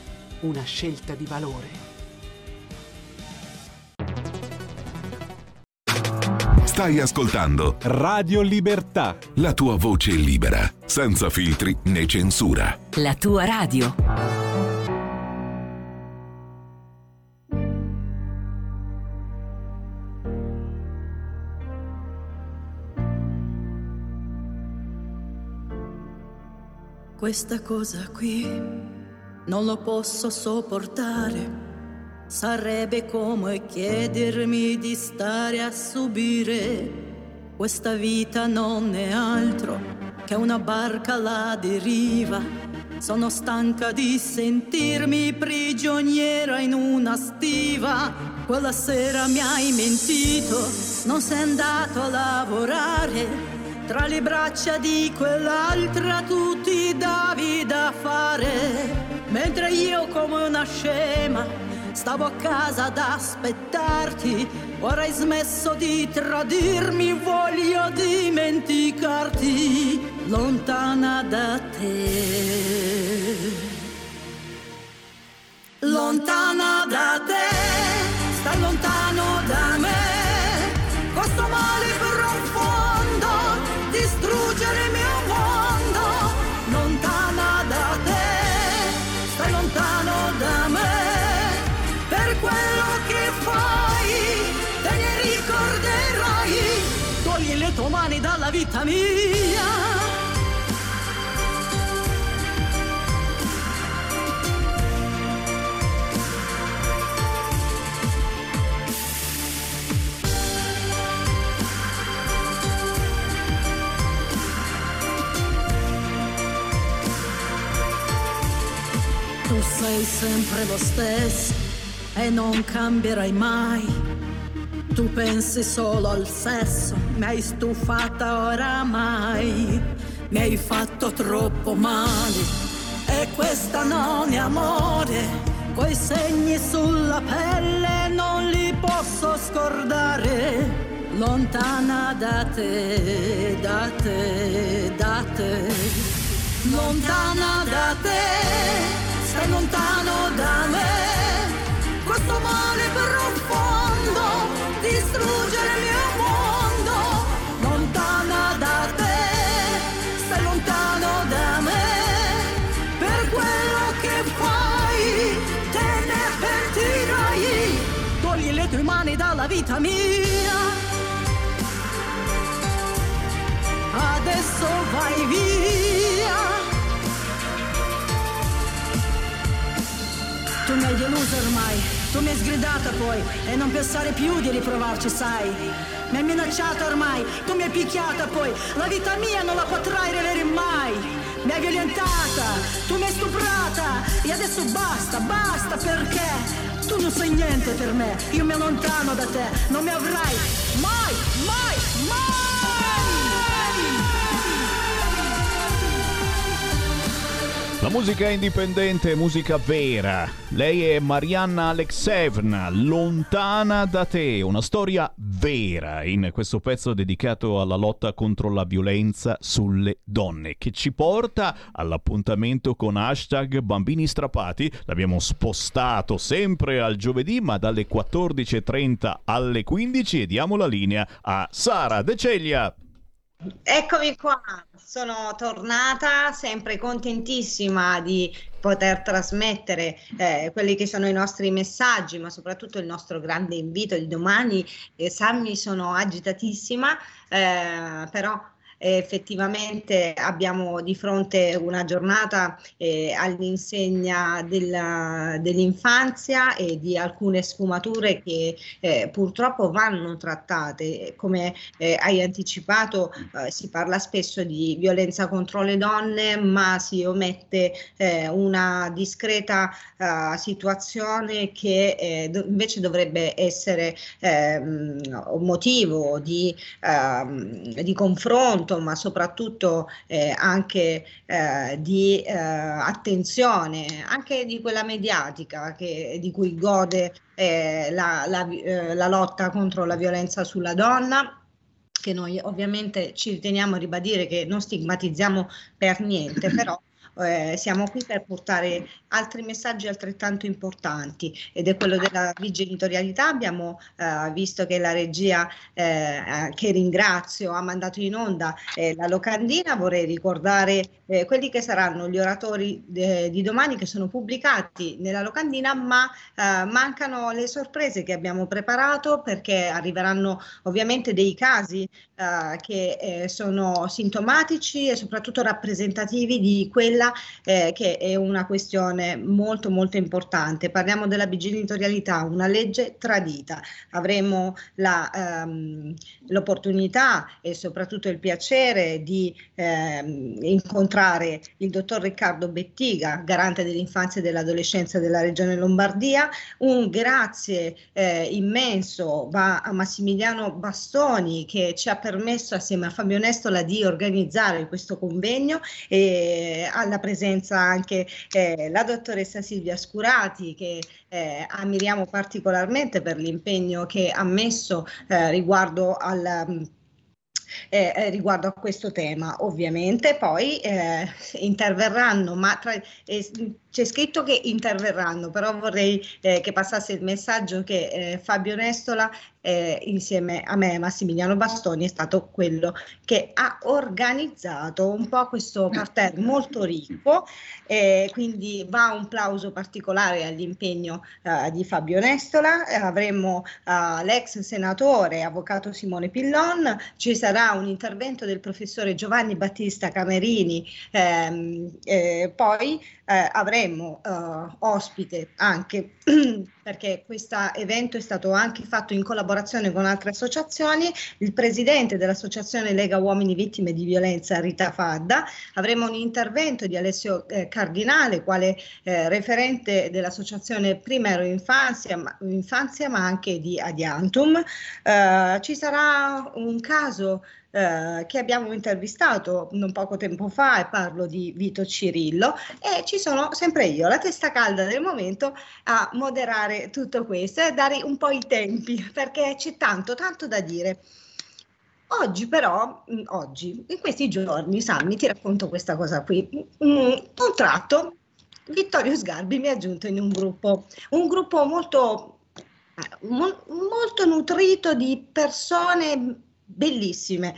S: una scelta di valore.
M: Stai ascoltando
F: Radio Libertà.
M: La tua voce libera, senza filtri né censura.
T: La tua radio.
U: Questa cosa qui non lo posso sopportare. Sarebbe come chiedermi di stare a subire. Questa vita non è altro che una barca alla deriva. Sono stanca di sentirmi prigioniera in una stiva. Quella sera mi hai mentito, non sei andato a lavorare. Tra le braccia di quell'altra tu ti davi da fare, mentre io come una scema stavo a casa ad aspettarti. Ora hai smesso di tradirmi, voglio dimenticarti, lontana da te. Lontana da te, stai lontano da me, mia. Tu sei sempre lo stesso e non cambierai mai. Tu pensi solo al sesso, mi hai stufata oramai. Mi hai fatto troppo male e questa non è amore. Quei segni sulla pelle non li posso scordare. Lontana da te, da te, da te. Lontana da te stai lontano da me. Questo male profondo distruggere il mio mondo. Vita mia. Adesso vai via. Tu mi hai deluso ormai, tu mi hai sgridata poi e non pensare più di riprovarci, sai. Mi hai minacciata ormai, tu mi hai picchiata poi, la vita mia non la potrai riavere mai. Mi hai violentata, tu mi hai stuprata e adesso basta, basta perché tu non sei niente per me, io mi allontano da te, non mi avrai mai, mai, mai!
B: La musica indipendente, musica vera. Lei è Marianna Alexevna, lontana da te, una storia vera in questo pezzo dedicato alla lotta contro la violenza sulle donne, che ci porta all'appuntamento con hashtag bambini strappati. L'abbiamo spostato sempre al giovedì, ma dalle 14.30 alle 15 e diamo la linea a Sara De Ceglia.
V: Eccomi qua, sono tornata sempre contentissima di poter trasmettere eh, quelli che sono i nostri messaggi, ma soprattutto il nostro grande invito di domani. Eh, Sammy, sono agitatissima, eh, però eh, effettivamente abbiamo di fronte una giornata eh, all'insegna della, dell'infanzia e di alcune sfumature che eh, purtroppo vanno trattate. Come eh, hai anticipato, eh, si parla spesso di violenza contro le donne, ma si omette eh, una discreta situazione che do- invece dovrebbe essere ehm, un motivo di, ehm, di confronto ma soprattutto eh, anche eh, di eh, attenzione, anche di quella mediatica che, di cui gode eh, la, la, eh, la lotta contro la violenza sulla donna che noi ovviamente ci riteniamo a ribadire che non stigmatizziamo per niente, però eh, siamo qui per portare altri messaggi altrettanto importanti ed è quello della bigenitorialità. Abbiamo eh, visto che la regia, eh, che ringrazio, ha mandato in onda eh, la locandina. Vorrei ricordare eh, quelli che saranno gli oratori eh, di domani che sono pubblicati nella locandina, ma mancano le sorprese che abbiamo preparato perché arriveranno ovviamente dei casi che sono sintomatici e soprattutto rappresentativi di quella quella eh, che è una questione molto molto importante. Parliamo della bigenitorialità, una legge tradita. Avremo la, ehm, l'opportunità e soprattutto il piacere di ehm, incontrare il dottor Riccardo Bettiga, garante dell'infanzia e dell'adolescenza della Regione Lombardia. Un grazie eh, immenso va a Massimiliano Bastoni che ci ha permesso assieme a Fabio Nestola di organizzare questo convegno e alla presenza anche eh, la dottoressa Silvia Scurati che eh, ammiriamo particolarmente per l'impegno che ha messo eh, riguardo al eh, eh, riguardo a questo tema ovviamente. Poi eh, interverranno ma tra, eh, c'è scritto che interverranno però vorrei eh, che passasse il messaggio che eh, Fabio Nestola insieme a me Massimiliano Bastoni è stato quello che ha organizzato un po' questo parterre molto ricco quindi va un plauso particolare all'impegno di Fabio Nestola. Avremo l'ex senatore avvocato Simone Pillon. Ci sarà un intervento del professore Giovanni Battista Camerini, ehm, eh, poi eh, avremo eh, ospite anche perché questo evento è stato anche fatto in collaborazione con altre associazioni, il presidente dell'associazione Lega Uomini Vittime di Violenza Rita Fadda, avremo un intervento di Alessio eh, Cardinale, quale eh, referente dell'associazione Primero Infanzia ma, Infanzia, ma anche di Adiantum. Eh, ci sarà un caso eh, che abbiamo intervistato non poco tempo fa e parlo di Vito Cirillo e ci sono sempre io, la testa calda del momento a moderare tutto questo e dare un po' i tempi perché c'è tanto, tanto da dire. Oggi però, mm, oggi, in questi giorni, Sammy, ti racconto questa cosa qui. Un tratto, Vittorio Sgarbi mi ha aggiunto in un gruppo, un gruppo molto, eh, molto nutrito di persone bellissime.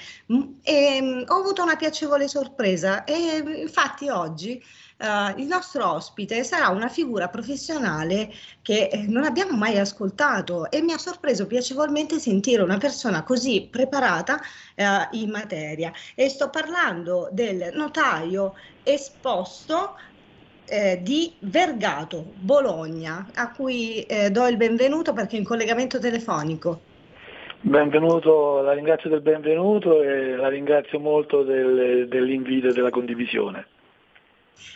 V: E, um, ho avuto una piacevole sorpresa e infatti oggi uh, il nostro ospite sarà una figura professionale che eh, non abbiamo mai ascoltato e mi ha sorpreso piacevolmente sentire una persona così preparata uh, in materia. E sto parlando del notaio esposto eh, di Vergato, Bologna, a cui eh, do il benvenuto perché è in collegamento telefonico.
Q: Benvenuto, la ringrazio del benvenuto e la ringrazio molto del, dell'invito e della condivisione.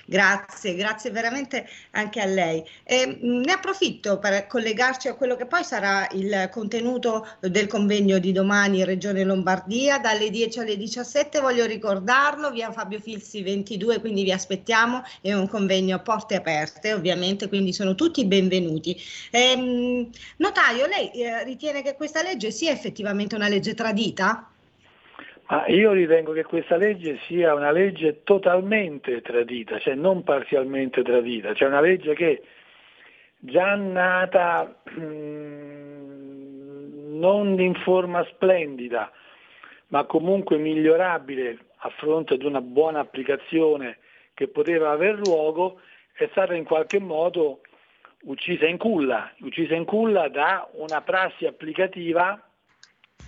V: Grazie, grazie veramente anche a lei. E, mm, ne approfitto per collegarci a quello che poi sarà il contenuto del convegno di domani in Regione Lombardia dalle 10 alle 17. Voglio ricordarlo, via Fabio Filsi 22, quindi vi aspettiamo. È un convegno a porte aperte, ovviamente, quindi sono tutti benvenuti. E, notaio, lei eh, ritiene che questa legge sia effettivamente una legge tradita?
Q: Ma io ritengo che questa legge sia una legge totalmente tradita, cioè non parzialmente tradita, cioè una legge che già nata mm, non in forma splendida, ma comunque migliorabile a fronte di una buona applicazione che poteva aver luogo, è stata in qualche modo uccisa in culla, uccisa in culla da una prassi applicativa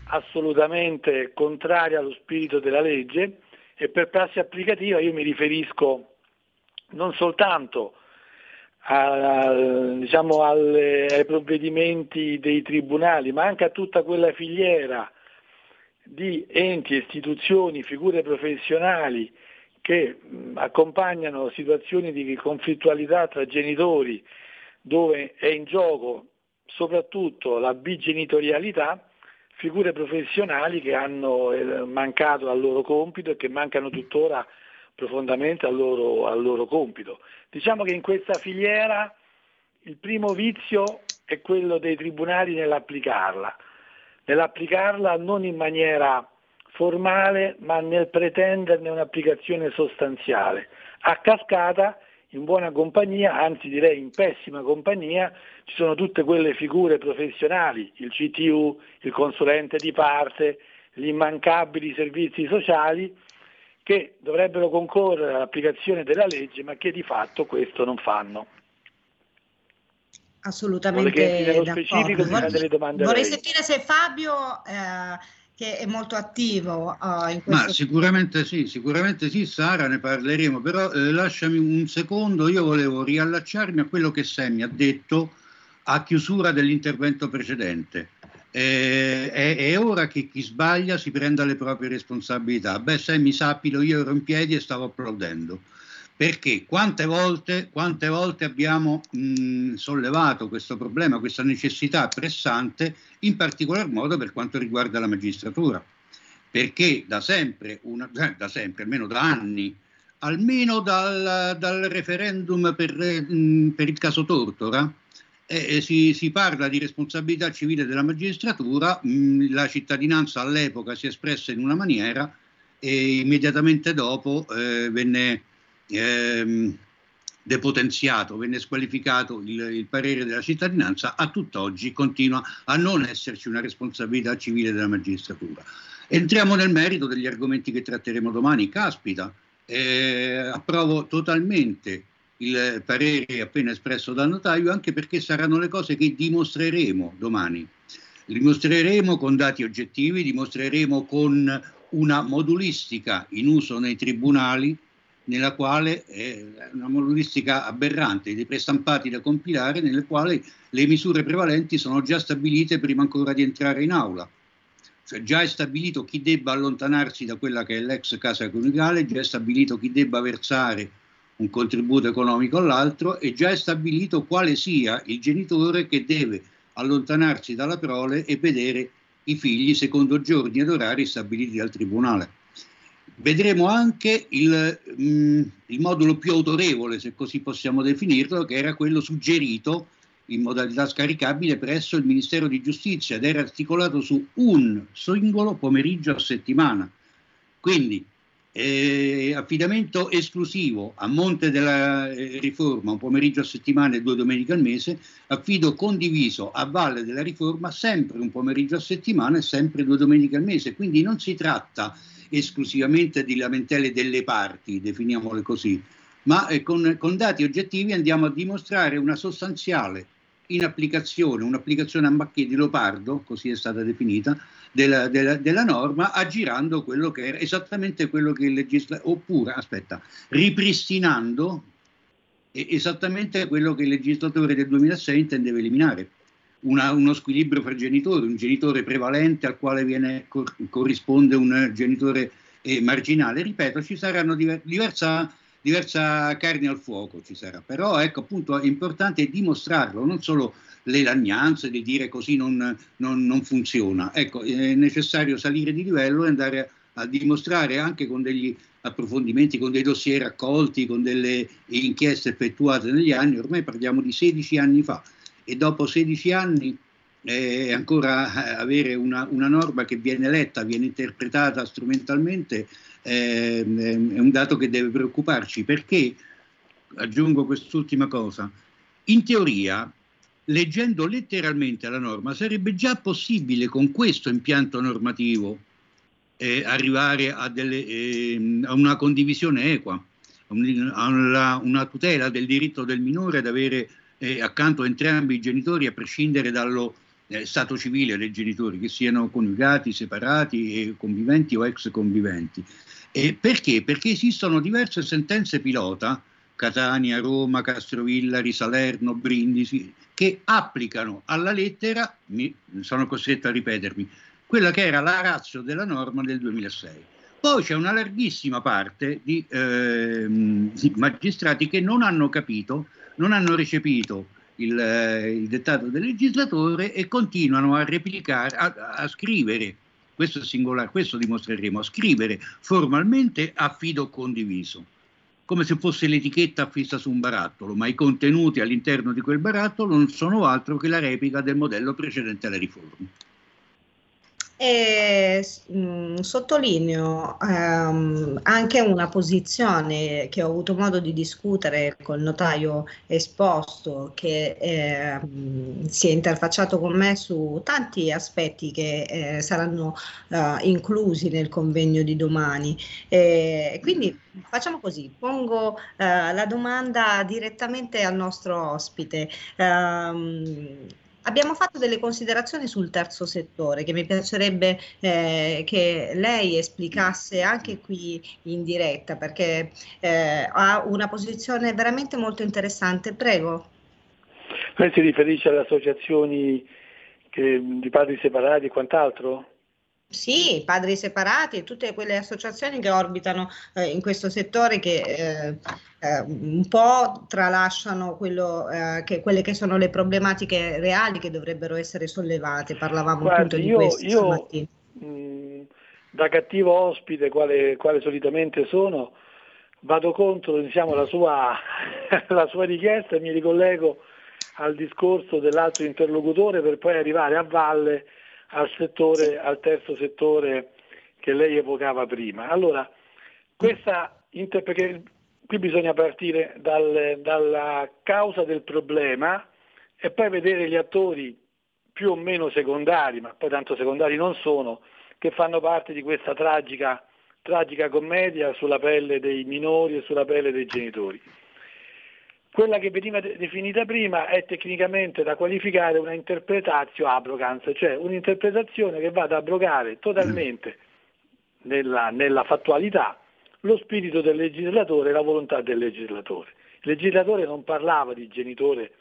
Q: assolutamente contraria allo spirito della legge e per prassi applicativa io mi riferisco non soltanto a, diciamo, alle, ai provvedimenti dei tribunali, ma anche a tutta quella filiera di enti, istituzioni, figure professionali che accompagnano situazioni di conflittualità tra genitori dove è in gioco soprattutto la bigenitorialità figure professionali che hanno eh, mancato al loro compito e che mancano tuttora profondamente al loro, al loro compito. Diciamo che in questa filiera il primo vizio è quello dei tribunali nell'applicarla, nell'applicarla non in maniera formale ma nel pretenderne un'applicazione sostanziale. A cascata in buona compagnia, anzi direi in pessima compagnia, ci sono tutte quelle figure professionali, il CTU, il consulente di parte, gli immancabili servizi sociali, che dovrebbero concorrere all'applicazione della legge, ma che di fatto questo non fanno.
V: Assolutamente. Nello specifico vorrei, vorrei sentire se Fabio eh, che è molto attivo uh, in questo
W: Ma sicuramente sì, sicuramente sì, Sara, ne parleremo, però eh, lasciami un secondo, io volevo riallacciarmi a quello che Sammy ha detto a chiusura dell'intervento precedente. Eh, è, è, ora che chi sbaglia si prenda le proprie responsabilità. Beh, Sammy, sappilo, io ero in piedi e stavo applaudendo perché? Quante volte, quante volte abbiamo mh, sollevato questo problema, questa necessità pressante, in particolar modo per quanto riguarda la magistratura, perché da sempre, una, eh, da sempre almeno da anni, almeno dal, dal referendum per, mh, per, il caso Tortora, eh, si, si, parla di responsabilità civile della magistratura, mh, la cittadinanza all'epoca si è espressa in una maniera e immediatamente dopo eh, venne ehm, depotenziato, venne squalificato il, il, parere della cittadinanza, a tutt'oggi continua a non esserci una responsabilità civile della magistratura. Entriamo nel merito degli argomenti che tratteremo domani. Caspita, eh, approvo totalmente il parere appena espresso dal notaio, anche perché saranno le cose che dimostreremo domani. Dimostreremo con dati oggettivi, dimostreremo con una modulistica in uso nei tribunali, nella quale è una modulistica aberrante dei prestampati da compilare, nelle quali le misure prevalenti sono già stabilite prima ancora di entrare in aula. Cioè già è stabilito chi debba allontanarsi da quella che è l'ex casa coniugale, già è stabilito chi debba versare un contributo economico all'altro e già è stabilito quale sia il genitore che deve allontanarsi dalla prole e vedere i figli secondo giorni ed orari stabiliti dal tribunale. Vedremo anche il, mh, mm, il, modulo più autorevole, se così possiamo definirlo, che era quello suggerito in modalità scaricabile presso il Ministero di Giustizia ed era articolato su un singolo pomeriggio a settimana. Quindi eh, affidamento esclusivo a monte della eh, riforma, un pomeriggio a settimana e due domeniche al mese, affido condiviso a valle della riforma sempre un pomeriggio a settimana e sempre due domeniche al mese. Quindi non si tratta esclusivamente di lamentele delle parti, definiamole così, ma eh, con, con dati oggettivi andiamo a dimostrare una sostanziale inapplicazione, un'applicazione a macchie di leopardo, così è stata definita, della, della, della, norma, aggirando quello che era esattamente quello che il legislatore, oppure, aspetta, ripristinando esattamente quello che il legislatore del 2006 intendeva eliminare una, uno squilibrio fra genitori, un genitore prevalente al quale viene, cor- corrisponde un genitore eh, marginale. Ripeto, ci saranno diver- diversa, diversa carne al fuoco, ci sarà. però ecco appunto è importante dimostrarlo, non solo le lagnanze di dire così non, non, non funziona. Ecco, è necessario salire di livello e andare a, a dimostrare anche con degli approfondimenti, con dei dossier raccolti, con delle inchieste effettuate negli anni, ormai parliamo di 16 anni fa, e dopo 16 anni eh, ancora avere una, una, norma che viene letta, viene interpretata strumentalmente eh, è un dato che deve preoccuparci. Perché, aggiungo quest'ultima cosa, in teoria leggendo letteralmente la norma sarebbe già possibile con questo impianto normativo eh, arrivare a, delle, eh, a, una condivisione equa, a una tutela del diritto del minore ad avere eh, accanto a entrambi i genitori, a prescindere dallo eh, stato civile dei genitori, che siano coniugati, separati, eh, conviventi o ex conviventi. perché? Perché esistono diverse sentenze pilota, Catania, Roma, Castrovillari, Salerno, Brindisi, che applicano alla lettera, mi, sono costretto a ripetermi, quella che era la razza della norma del 2006. Poi c'è una larghissima parte di, eh, di magistrati che non hanno capito non hanno recepito il, eh, il dettato del legislatore e continuano a replicare, a, a scrivere, questo è singolare, questo dimostreremo, a scrivere formalmente affido condiviso, come se fosse l'etichetta affissa su un barattolo, ma i contenuti all'interno di quel barattolo non sono altro che la replica del modello precedente alle riforme.
V: E mh, mm, sottolineo ehm, anche una posizione che ho avuto modo di discutere col notaio esposto che eh, si è interfacciato con me su tanti aspetti che eh, saranno eh, inclusi nel convegno di domani. E quindi facciamo così, pongo eh, la domanda direttamente al nostro ospite. Um, abbiamo fatto delle considerazioni sul terzo settore che mi piacerebbe eh, che lei esplicasse anche qui in diretta perché eh, ha una posizione veramente molto interessante. Prego.
Q: Lei si riferisce alle associazioni che, di padri separati e quant'altro?
V: Sì, padri separati e tutte quelle associazioni che orbitano eh, in questo settore che eh, eh, un po' tralasciano quello, eh, che, quelle che sono le problematiche reali che dovrebbero essere sollevate. Parlavamo
Q: Guardi,
V: appunto di
Q: io,
V: questo
Q: io
V: stamattina.
Q: mh, da cattivo ospite, quale, quale solitamente sono, vado contro diciamo, la, sua, la sua richiesta e mi ricollego al discorso dell'altro interlocutore per poi arrivare a valle al, settore, al terzo settore che lei evocava prima. Allora, questa, perché qui bisogna partire dal, dalla causa del problema e poi vedere gli attori più o meno secondari, ma poi tanto secondari non sono, che fanno parte di questa tragica, tragica commedia sulla pelle dei minori e sulla pelle dei genitori. Quella che veniva de- definita prima è tecnicamente da qualificare una interpretatio abrogans, cioè un'interpretazione che va ad abrogare totalmente nella, nella fattualità lo spirito del legislatore e la volontà del legislatore. Il legislatore non parlava di genitore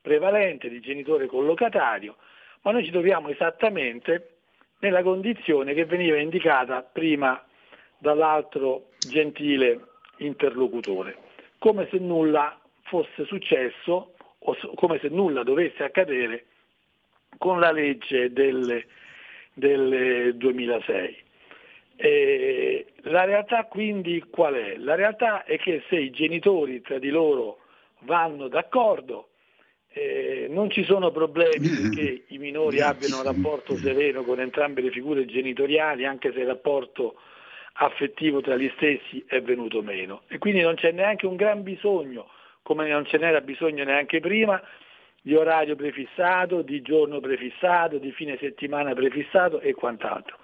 Q: prevalente, di genitore collocatario, ma noi ci troviamo esattamente nella condizione che veniva indicata prima dall'altro gentile interlocutore, come se nulla fosse successo o come se nulla dovesse accadere con la legge del, del 2006. E la realtà quindi qual è? La realtà è che se i genitori tra di loro vanno d'accordo, eh, non ci sono problemi perché i minori abbiano un rapporto sereno con entrambe le figure genitoriali, anche se il rapporto affettivo tra gli stessi è venuto meno. E quindi non c'è neanche un gran bisogno come non ce n'era bisogno neanche prima, di orario prefissato, di giorno prefissato, di fine settimana prefissato e quant'altro.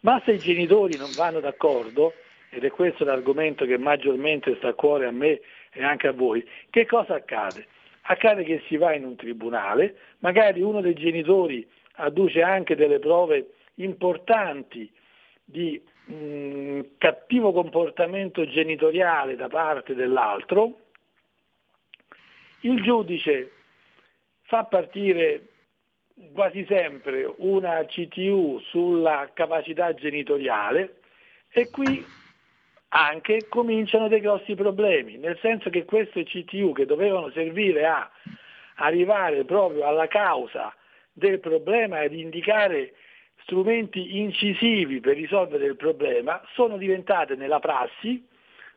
Q: Ma se i genitori non vanno d'accordo, ed è questo l'argomento che maggiormente sta a cuore a me e anche a voi, che cosa accade? Accade che si va in un tribunale, magari uno dei genitori adduce anche delle prove importanti di mh, cattivo comportamento genitoriale da parte dell'altro, il giudice fa partire quasi sempre una CTU sulla capacità genitoriale e qui anche cominciano dei grossi problemi, nel senso che queste CTU che dovevano servire a arrivare proprio alla causa del problema ed indicare strumenti incisivi per risolvere il problema sono diventate nella prassi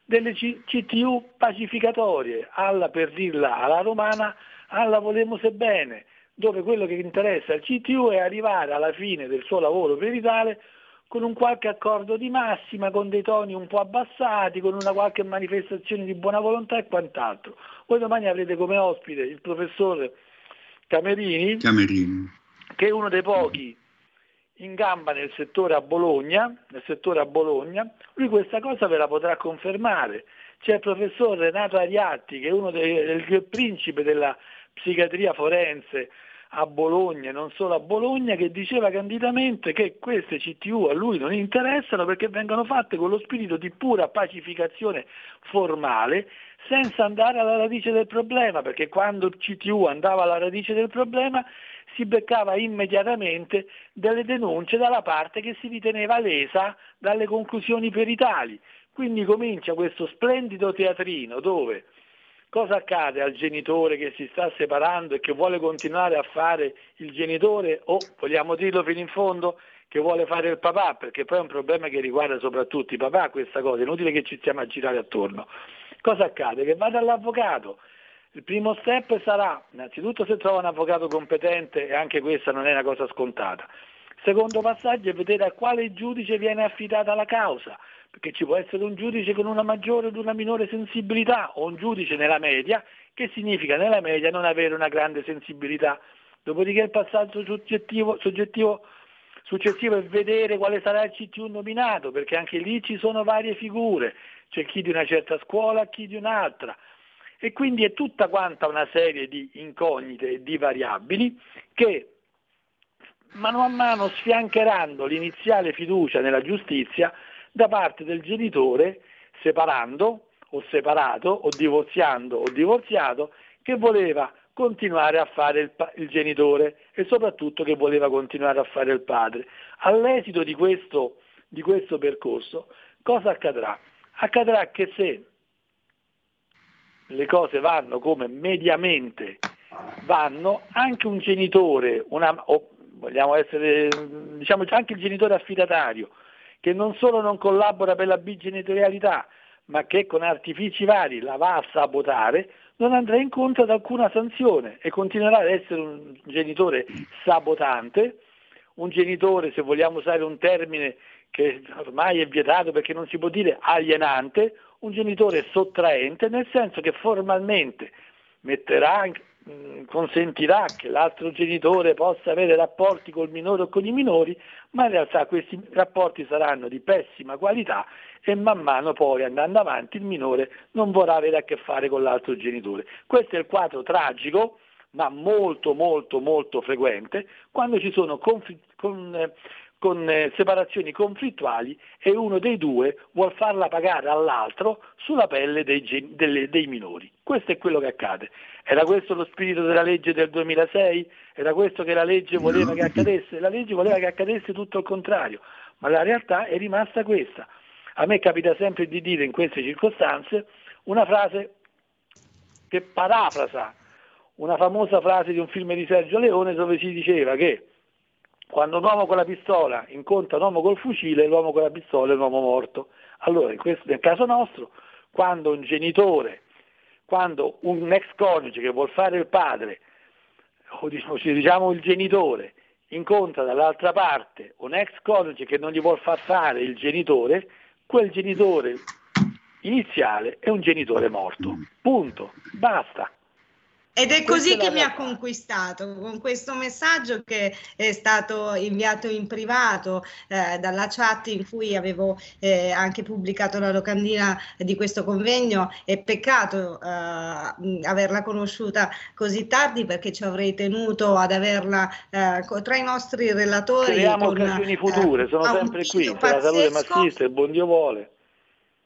Q: delle CTU pacificatorie, alla, per dirla alla romana, alla volemos bene, dove quello che interessa al CTU è arrivare alla fine del suo lavoro peritale con un qualche accordo di massima, con dei toni un po' abbassati, con una qualche manifestazione di buona volontà e quant'altro. Voi domani avrete come ospite il professor Camerini,
W: Camerini.
Q: che è uno dei pochi in gamba nel settore a Bologna, settore a Bologna, lui questa cosa ve la potrà confermare. C'è il professor Renato Ariatti, che è uno del principe della psichiatria forense a Bologna, non solo a Bologna, che diceva candidamente che queste CTU a lui non interessano perché vengono fatte con lo spirito di pura pacificazione formale, senza andare alla radice del problema, perché quando il CTU andava alla radice del problema si beccava immediatamente delle denunce dalla parte che si riteneva lesa dalle conclusioni peritali. Quindi comincia questo splendido teatrino dove cosa accade al genitore che si sta separando e che vuole continuare a fare il genitore o vogliamo dirlo fino in fondo che vuole fare il papà perché poi è un problema che riguarda soprattutto i papà questa cosa, è inutile che ci stiamo a girare attorno. Cosa accade? Che va dall'avvocato il primo step sarà, innanzitutto se trova un avvocato competente e anche questa non è una cosa scontata. Il secondo passaggio è vedere a quale giudice viene affidata la causa, perché ci può essere un giudice con una maggiore o una minore sensibilità o un giudice nella media, che significa nella media non avere una grande sensibilità. Dopodiché il passaggio soggettivo, soggettivo successivo è vedere quale sarà il CTU nominato, perché anche lì ci sono varie figure, c'è chi di una certa scuola, chi di un'altra E quindi è tutta quanta una serie di incognite e di variabili che mano a mano sfiancheranno l'iniziale fiducia nella giustizia da parte del genitore, separando o separato o divorziando o divorziato, che voleva continuare a fare il, il, genitore e soprattutto che voleva continuare a fare il padre. All'esito di questo, di questo percorso, cosa accadrà? Accadrà che se le cose vanno come mediamente vanno, anche un genitore, una, o vogliamo essere, diciamo anche il genitore affidatario, che non solo non collabora per la bigenitorialità, ma che con artifici vari la va a sabotare, non andrà incontro ad alcuna sanzione e continuerà ad essere un genitore sabotante, un genitore, se vogliamo usare un termine che ormai è vietato perché non si può dire alienante, un genitore sottraente, nel senso che formalmente metterà consentirà che l'altro genitore possa avere rapporti col minore o con i minori, ma in realtà questi rapporti saranno di pessima qualità e man mano poi andando avanti il minore non vorrà avere a che fare con l'altro genitore. Questo è il quadro tragico, ma molto molto molto frequente, quando ci sono conflitti, con, eh, con eh, separazioni conflittuali e uno dei due vuol farla pagare all'altro sulla pelle dei, delle, dei minori. Questo è quello che accade. Era questo lo spirito della legge del 2006? Era questo che la legge voleva che accadesse? La legge voleva che accadesse tutto il contrario, ma la realtà è rimasta questa. A me capita sempre di dire in queste circostanze una frase che parafrasa una famosa frase di un film di Sergio Leone dove si diceva che quando un uomo con la pistola incontra un uomo col fucile, l'uomo con la pistola è un uomo morto. Allora, questo, nel caso nostro, quando un genitore, quando un ex coniuge che vuol fare il padre, o diciamo, diciamo il genitore, incontra dall'altra parte un ex coniuge che non gli vuol far fare il genitore, quel genitore iniziale è un genitore morto. Punto. Basta.
V: Ed è così che mi ha conquistato, con questo messaggio che è stato inviato in privato eh, dalla chat in cui avevo eh, anche pubblicato la locandina di questo convegno. È peccato eh, averla conosciuta così tardi perché ci avrei tenuto ad averla eh, tra i nostri relatori.
Q: Speriamo occasioni eh, future, sono sempre qui, se la salute maschista, il buon Dio vuole.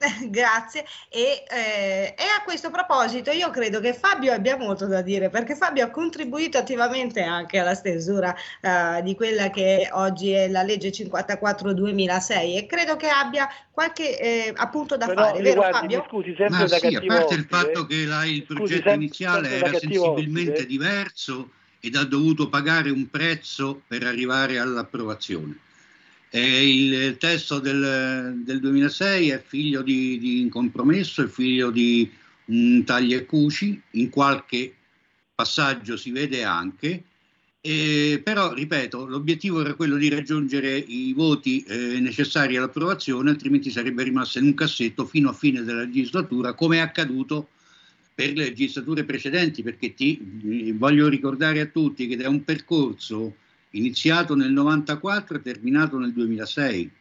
V: Grazie. E, eh, e, a questo proposito io credo che Fabio abbia molto da dire perché Fabio ha contribuito attivamente anche alla stesura eh, di quella che oggi è la legge 54-2006 e credo che abbia qualche eh, appunto da
Q: Però,
V: fare, vero
Q: guardi,
V: Fabio?
Q: Scusi, sempre Ma da
W: sì, a parte il fatto che la, il progetto scusi, iniziale sempre era sensibilmente ospite. diverso ed ha dovuto pagare un prezzo per arrivare all'approvazione il testo del, del, 2006 è figlio di, di, un compromesso, è figlio di un taglia e cuci, in qualche passaggio si vede anche, eh, però ripeto, l'obiettivo era quello di raggiungere i voti eh, necessari all'approvazione, altrimenti sarebbe rimasta in un cassetto fino a fine della legislatura, come è accaduto per le legislature precedenti, perché ti, voglio ricordare a tutti che è un percorso iniziato nel 94 e terminato nel 2006.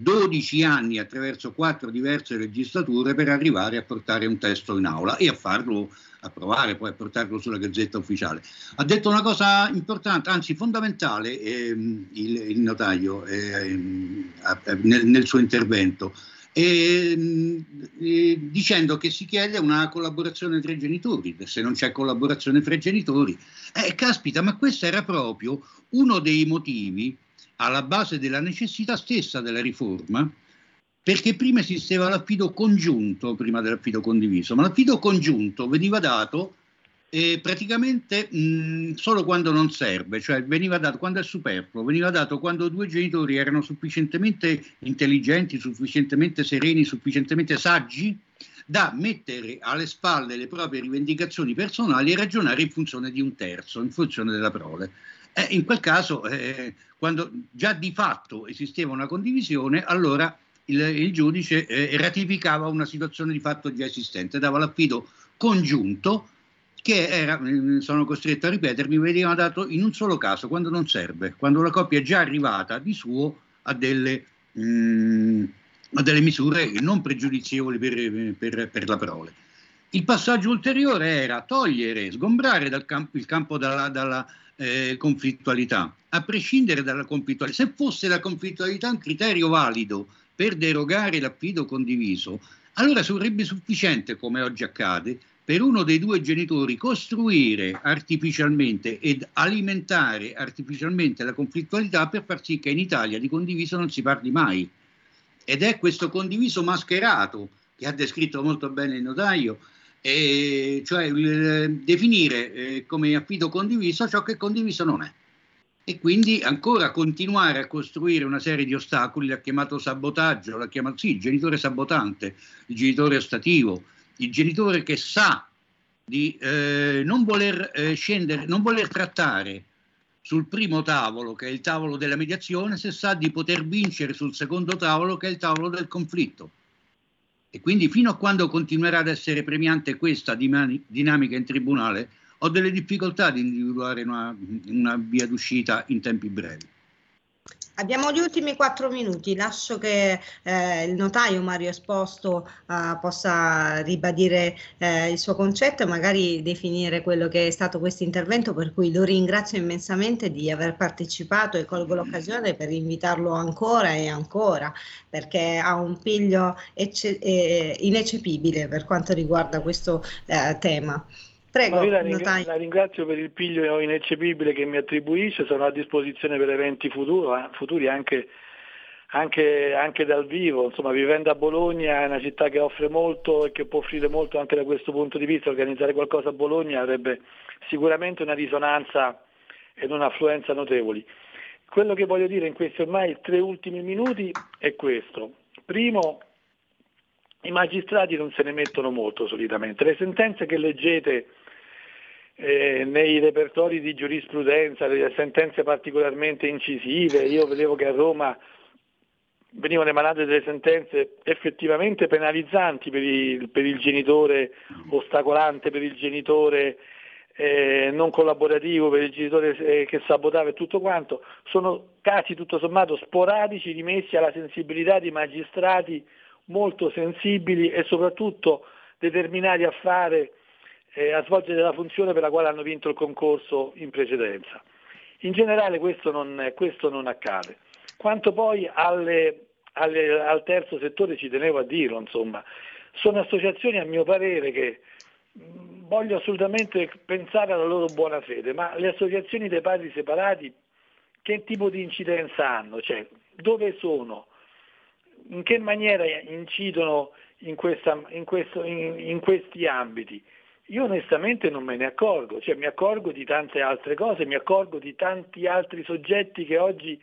W: 12 anni attraverso quattro diverse legislature per arrivare a portare un testo in aula e a farlo approvare, poi a portarlo sulla gazzetta ufficiale. Ha detto una cosa importante, anzi fondamentale, ehm, il, il, notaio ehm, nel, nel suo intervento e, mm, e, dicendo che si chiede una collaborazione tra i genitori, se non c'è collaborazione tra i genitori. Eh, caspita, ma questo era proprio uno dei motivi alla base della necessità stessa della riforma, perché prima esisteva l'affido congiunto, prima dell'affido condiviso, ma l'affido congiunto veniva dato e praticamente mh, solo quando non serve, cioè veniva dato quando è superfluo, veniva dato quando due genitori erano sufficientemente intelligenti, sufficientemente sereni, sufficientemente saggi da mettere alle spalle le proprie rivendicazioni personali e ragionare in funzione di un terzo, in funzione della prole. Eh, in quel caso, eh, quando già di fatto esisteva una condivisione, allora il, il giudice eh, ratificava una situazione di fatto già esistente, dava l'affido congiunto che era, mm, sono costretto a ripetermi, veniva dato in un solo caso, quando non serve, quando la coppia è già arrivata di suo a delle, mh, mm, a delle misure non pregiudizievoli per, per, per, la prole. Il passaggio ulteriore era togliere, sgombrare campo, il campo dalla, dalla eh, conflittualità, a prescindere dalla conflittualità. Se fosse la conflittualità un criterio valido per derogare l'affido condiviso, allora sarebbe sufficiente, come oggi accade, per uno dei due genitori costruire artificialmente ed alimentare artificialmente la conflittualità per far sì che in Italia di condiviso non si parli mai. Ed è questo condiviso mascherato che ha descritto molto bene il notaio, eh, cioè il, definire eh, come affido condiviso ciò che condiviso non è. E quindi ancora continuare a costruire una serie di ostacoli, l'ha chiamato sabotaggio, l'ha chiamato sì, il genitore sabotante, il genitore ostativo, il genitore che sa di eh, non voler eh, scendere, non voler trattare sul primo tavolo, che è il tavolo della mediazione, se sa di poter vincere sul secondo tavolo, che è il tavolo del conflitto. E quindi fino a quando continuerà ad essere premiante questa dinamica in tribunale, ho delle difficoltà di individuare una, una via d'uscita in tempi brevi.
V: Abbiamo gli ultimi quattro minuti, lascio che eh, il notaio Mario Esposto eh, possa ribadire eh, il suo concetto e magari definire quello che è stato questo intervento, per cui lo ringrazio immensamente di aver partecipato e colgo l'occasione per invitarlo ancora e ancora, perché ha un piglio ecce- eh, ineccepibile per quanto riguarda questo eh, tema. Prego,
Q: la, ring- la, ringrazio per il piglio ineccepibile che mi attribuisce, sono a disposizione per eventi futuro, eh, futuri anche, anche, anche, dal vivo, insomma vivendo a Bologna è una città che offre molto e che può offrire molto anche da questo punto di vista, organizzare qualcosa a Bologna avrebbe sicuramente una risonanza ed un'affluenza notevoli. Quello che voglio dire in questi ormai tre ultimi minuti è questo. Primo, i magistrati non se ne mettono molto solitamente. Le sentenze che leggete eh, nei repertori di giurisprudenza, le sentenze particolarmente incisive, io vedevo che a Roma venivano emanate delle sentenze effettivamente penalizzanti per il, per il genitore ostacolante, per il genitore eh, non collaborativo, per il genitore eh, che sabotava e tutto quanto, sono casi tutto sommato sporadici rimessi alla sensibilità di magistrati molto sensibili e soprattutto determinati a fare eh, a svolgere la funzione per la quale hanno vinto il concorso in precedenza. In generale questo non, questo non accade. Quanto poi alle, alle, al terzo settore ci tenevo a dirlo, insomma, sono associazioni a mio parere che voglio assolutamente pensare alla loro buona fede, ma le associazioni dei padri separati che tipo di incidenza hanno? Cioè, dove sono? In che maniera incidono in, questa, in, questo, in, in questi ambiti? Io onestamente non me ne accorgo, cioè mi accorgo di tante altre cose, mi accorgo di tanti altri soggetti che oggi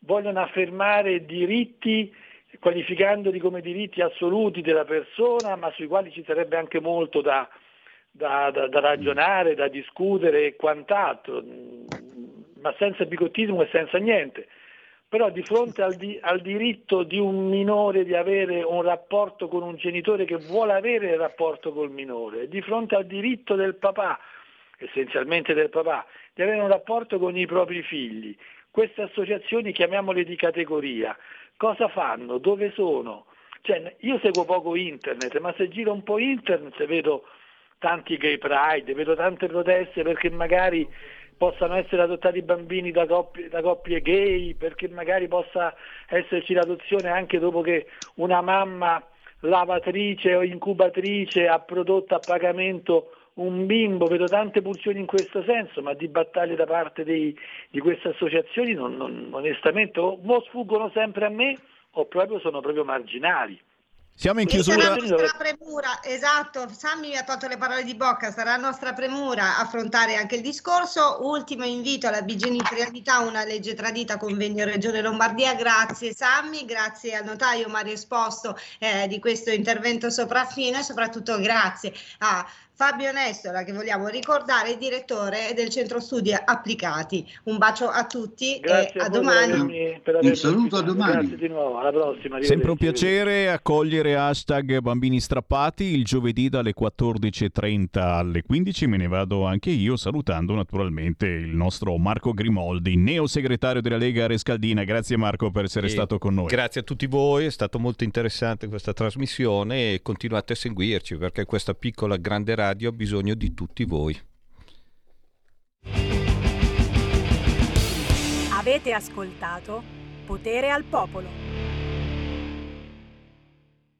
Q: vogliono affermare diritti qualificandoli come diritti assoluti della persona, ma sui quali ci sarebbe anche molto da, da, da, da ragionare, da discutere e quant'altro, ma senza bigottismo e senza niente però di fronte al, di, al, diritto di un minore di avere un rapporto con un genitore che vuole avere il rapporto col minore, di fronte al diritto del papà, essenzialmente del papà, di avere un rapporto con i propri figli, queste associazioni chiamiamole di categoria, cosa fanno? Dove sono? Cioè, io seguo poco internet, ma se giro un po' internet vedo tanti gay pride, vedo tante proteste perché magari possano essere adottati bambini da coppie, da coppie gay, perché magari possa esserci l'adozione anche dopo che una mamma lavatrice o incubatrice ha prodotto a pagamento un bimbo, vedo tante pulsioni in questo senso, ma di battaglie da parte dei, di queste associazioni non, non, onestamente o, sfuggono sempre a me o proprio sono proprio marginali.
B: Siamo in chiusura.
V: Sarà nostra premura, esatto, Sammy mi ha tolto le parole di bocca, sarà nostra premura affrontare anche il discorso. Ultimo invito alla bigenitorialità, una legge tradita, convegno Regione Lombardia. Grazie Sammy, grazie al notaio Mario Esposto eh, di questo intervento sopraffino e soprattutto grazie a Fabio Nestola, che vogliamo ricordare, direttore del Centro Studi Applicati. Un bacio a tutti
Q: Grazie
V: e a,
Q: a
V: domani.
W: Un saluto a domani.
Q: Grazie di nuovo, alla prossima.
B: Sempre un piacere accogliere hashtag bambini strappati il giovedì dalle 14.30 alle 15. Me ne vado anche io salutando naturalmente il nostro Marco Grimoldi, neo segretario della Lega Rescaldina. Grazie Marco per essere
C: E
B: stato con noi.
C: Grazie a tutti voi, è stato molto interessante questa trasmissione e continuate a seguirci perché questa piccola grande radio ha bisogno di tutti voi.
A: Avete ascoltato Potere al Popolo.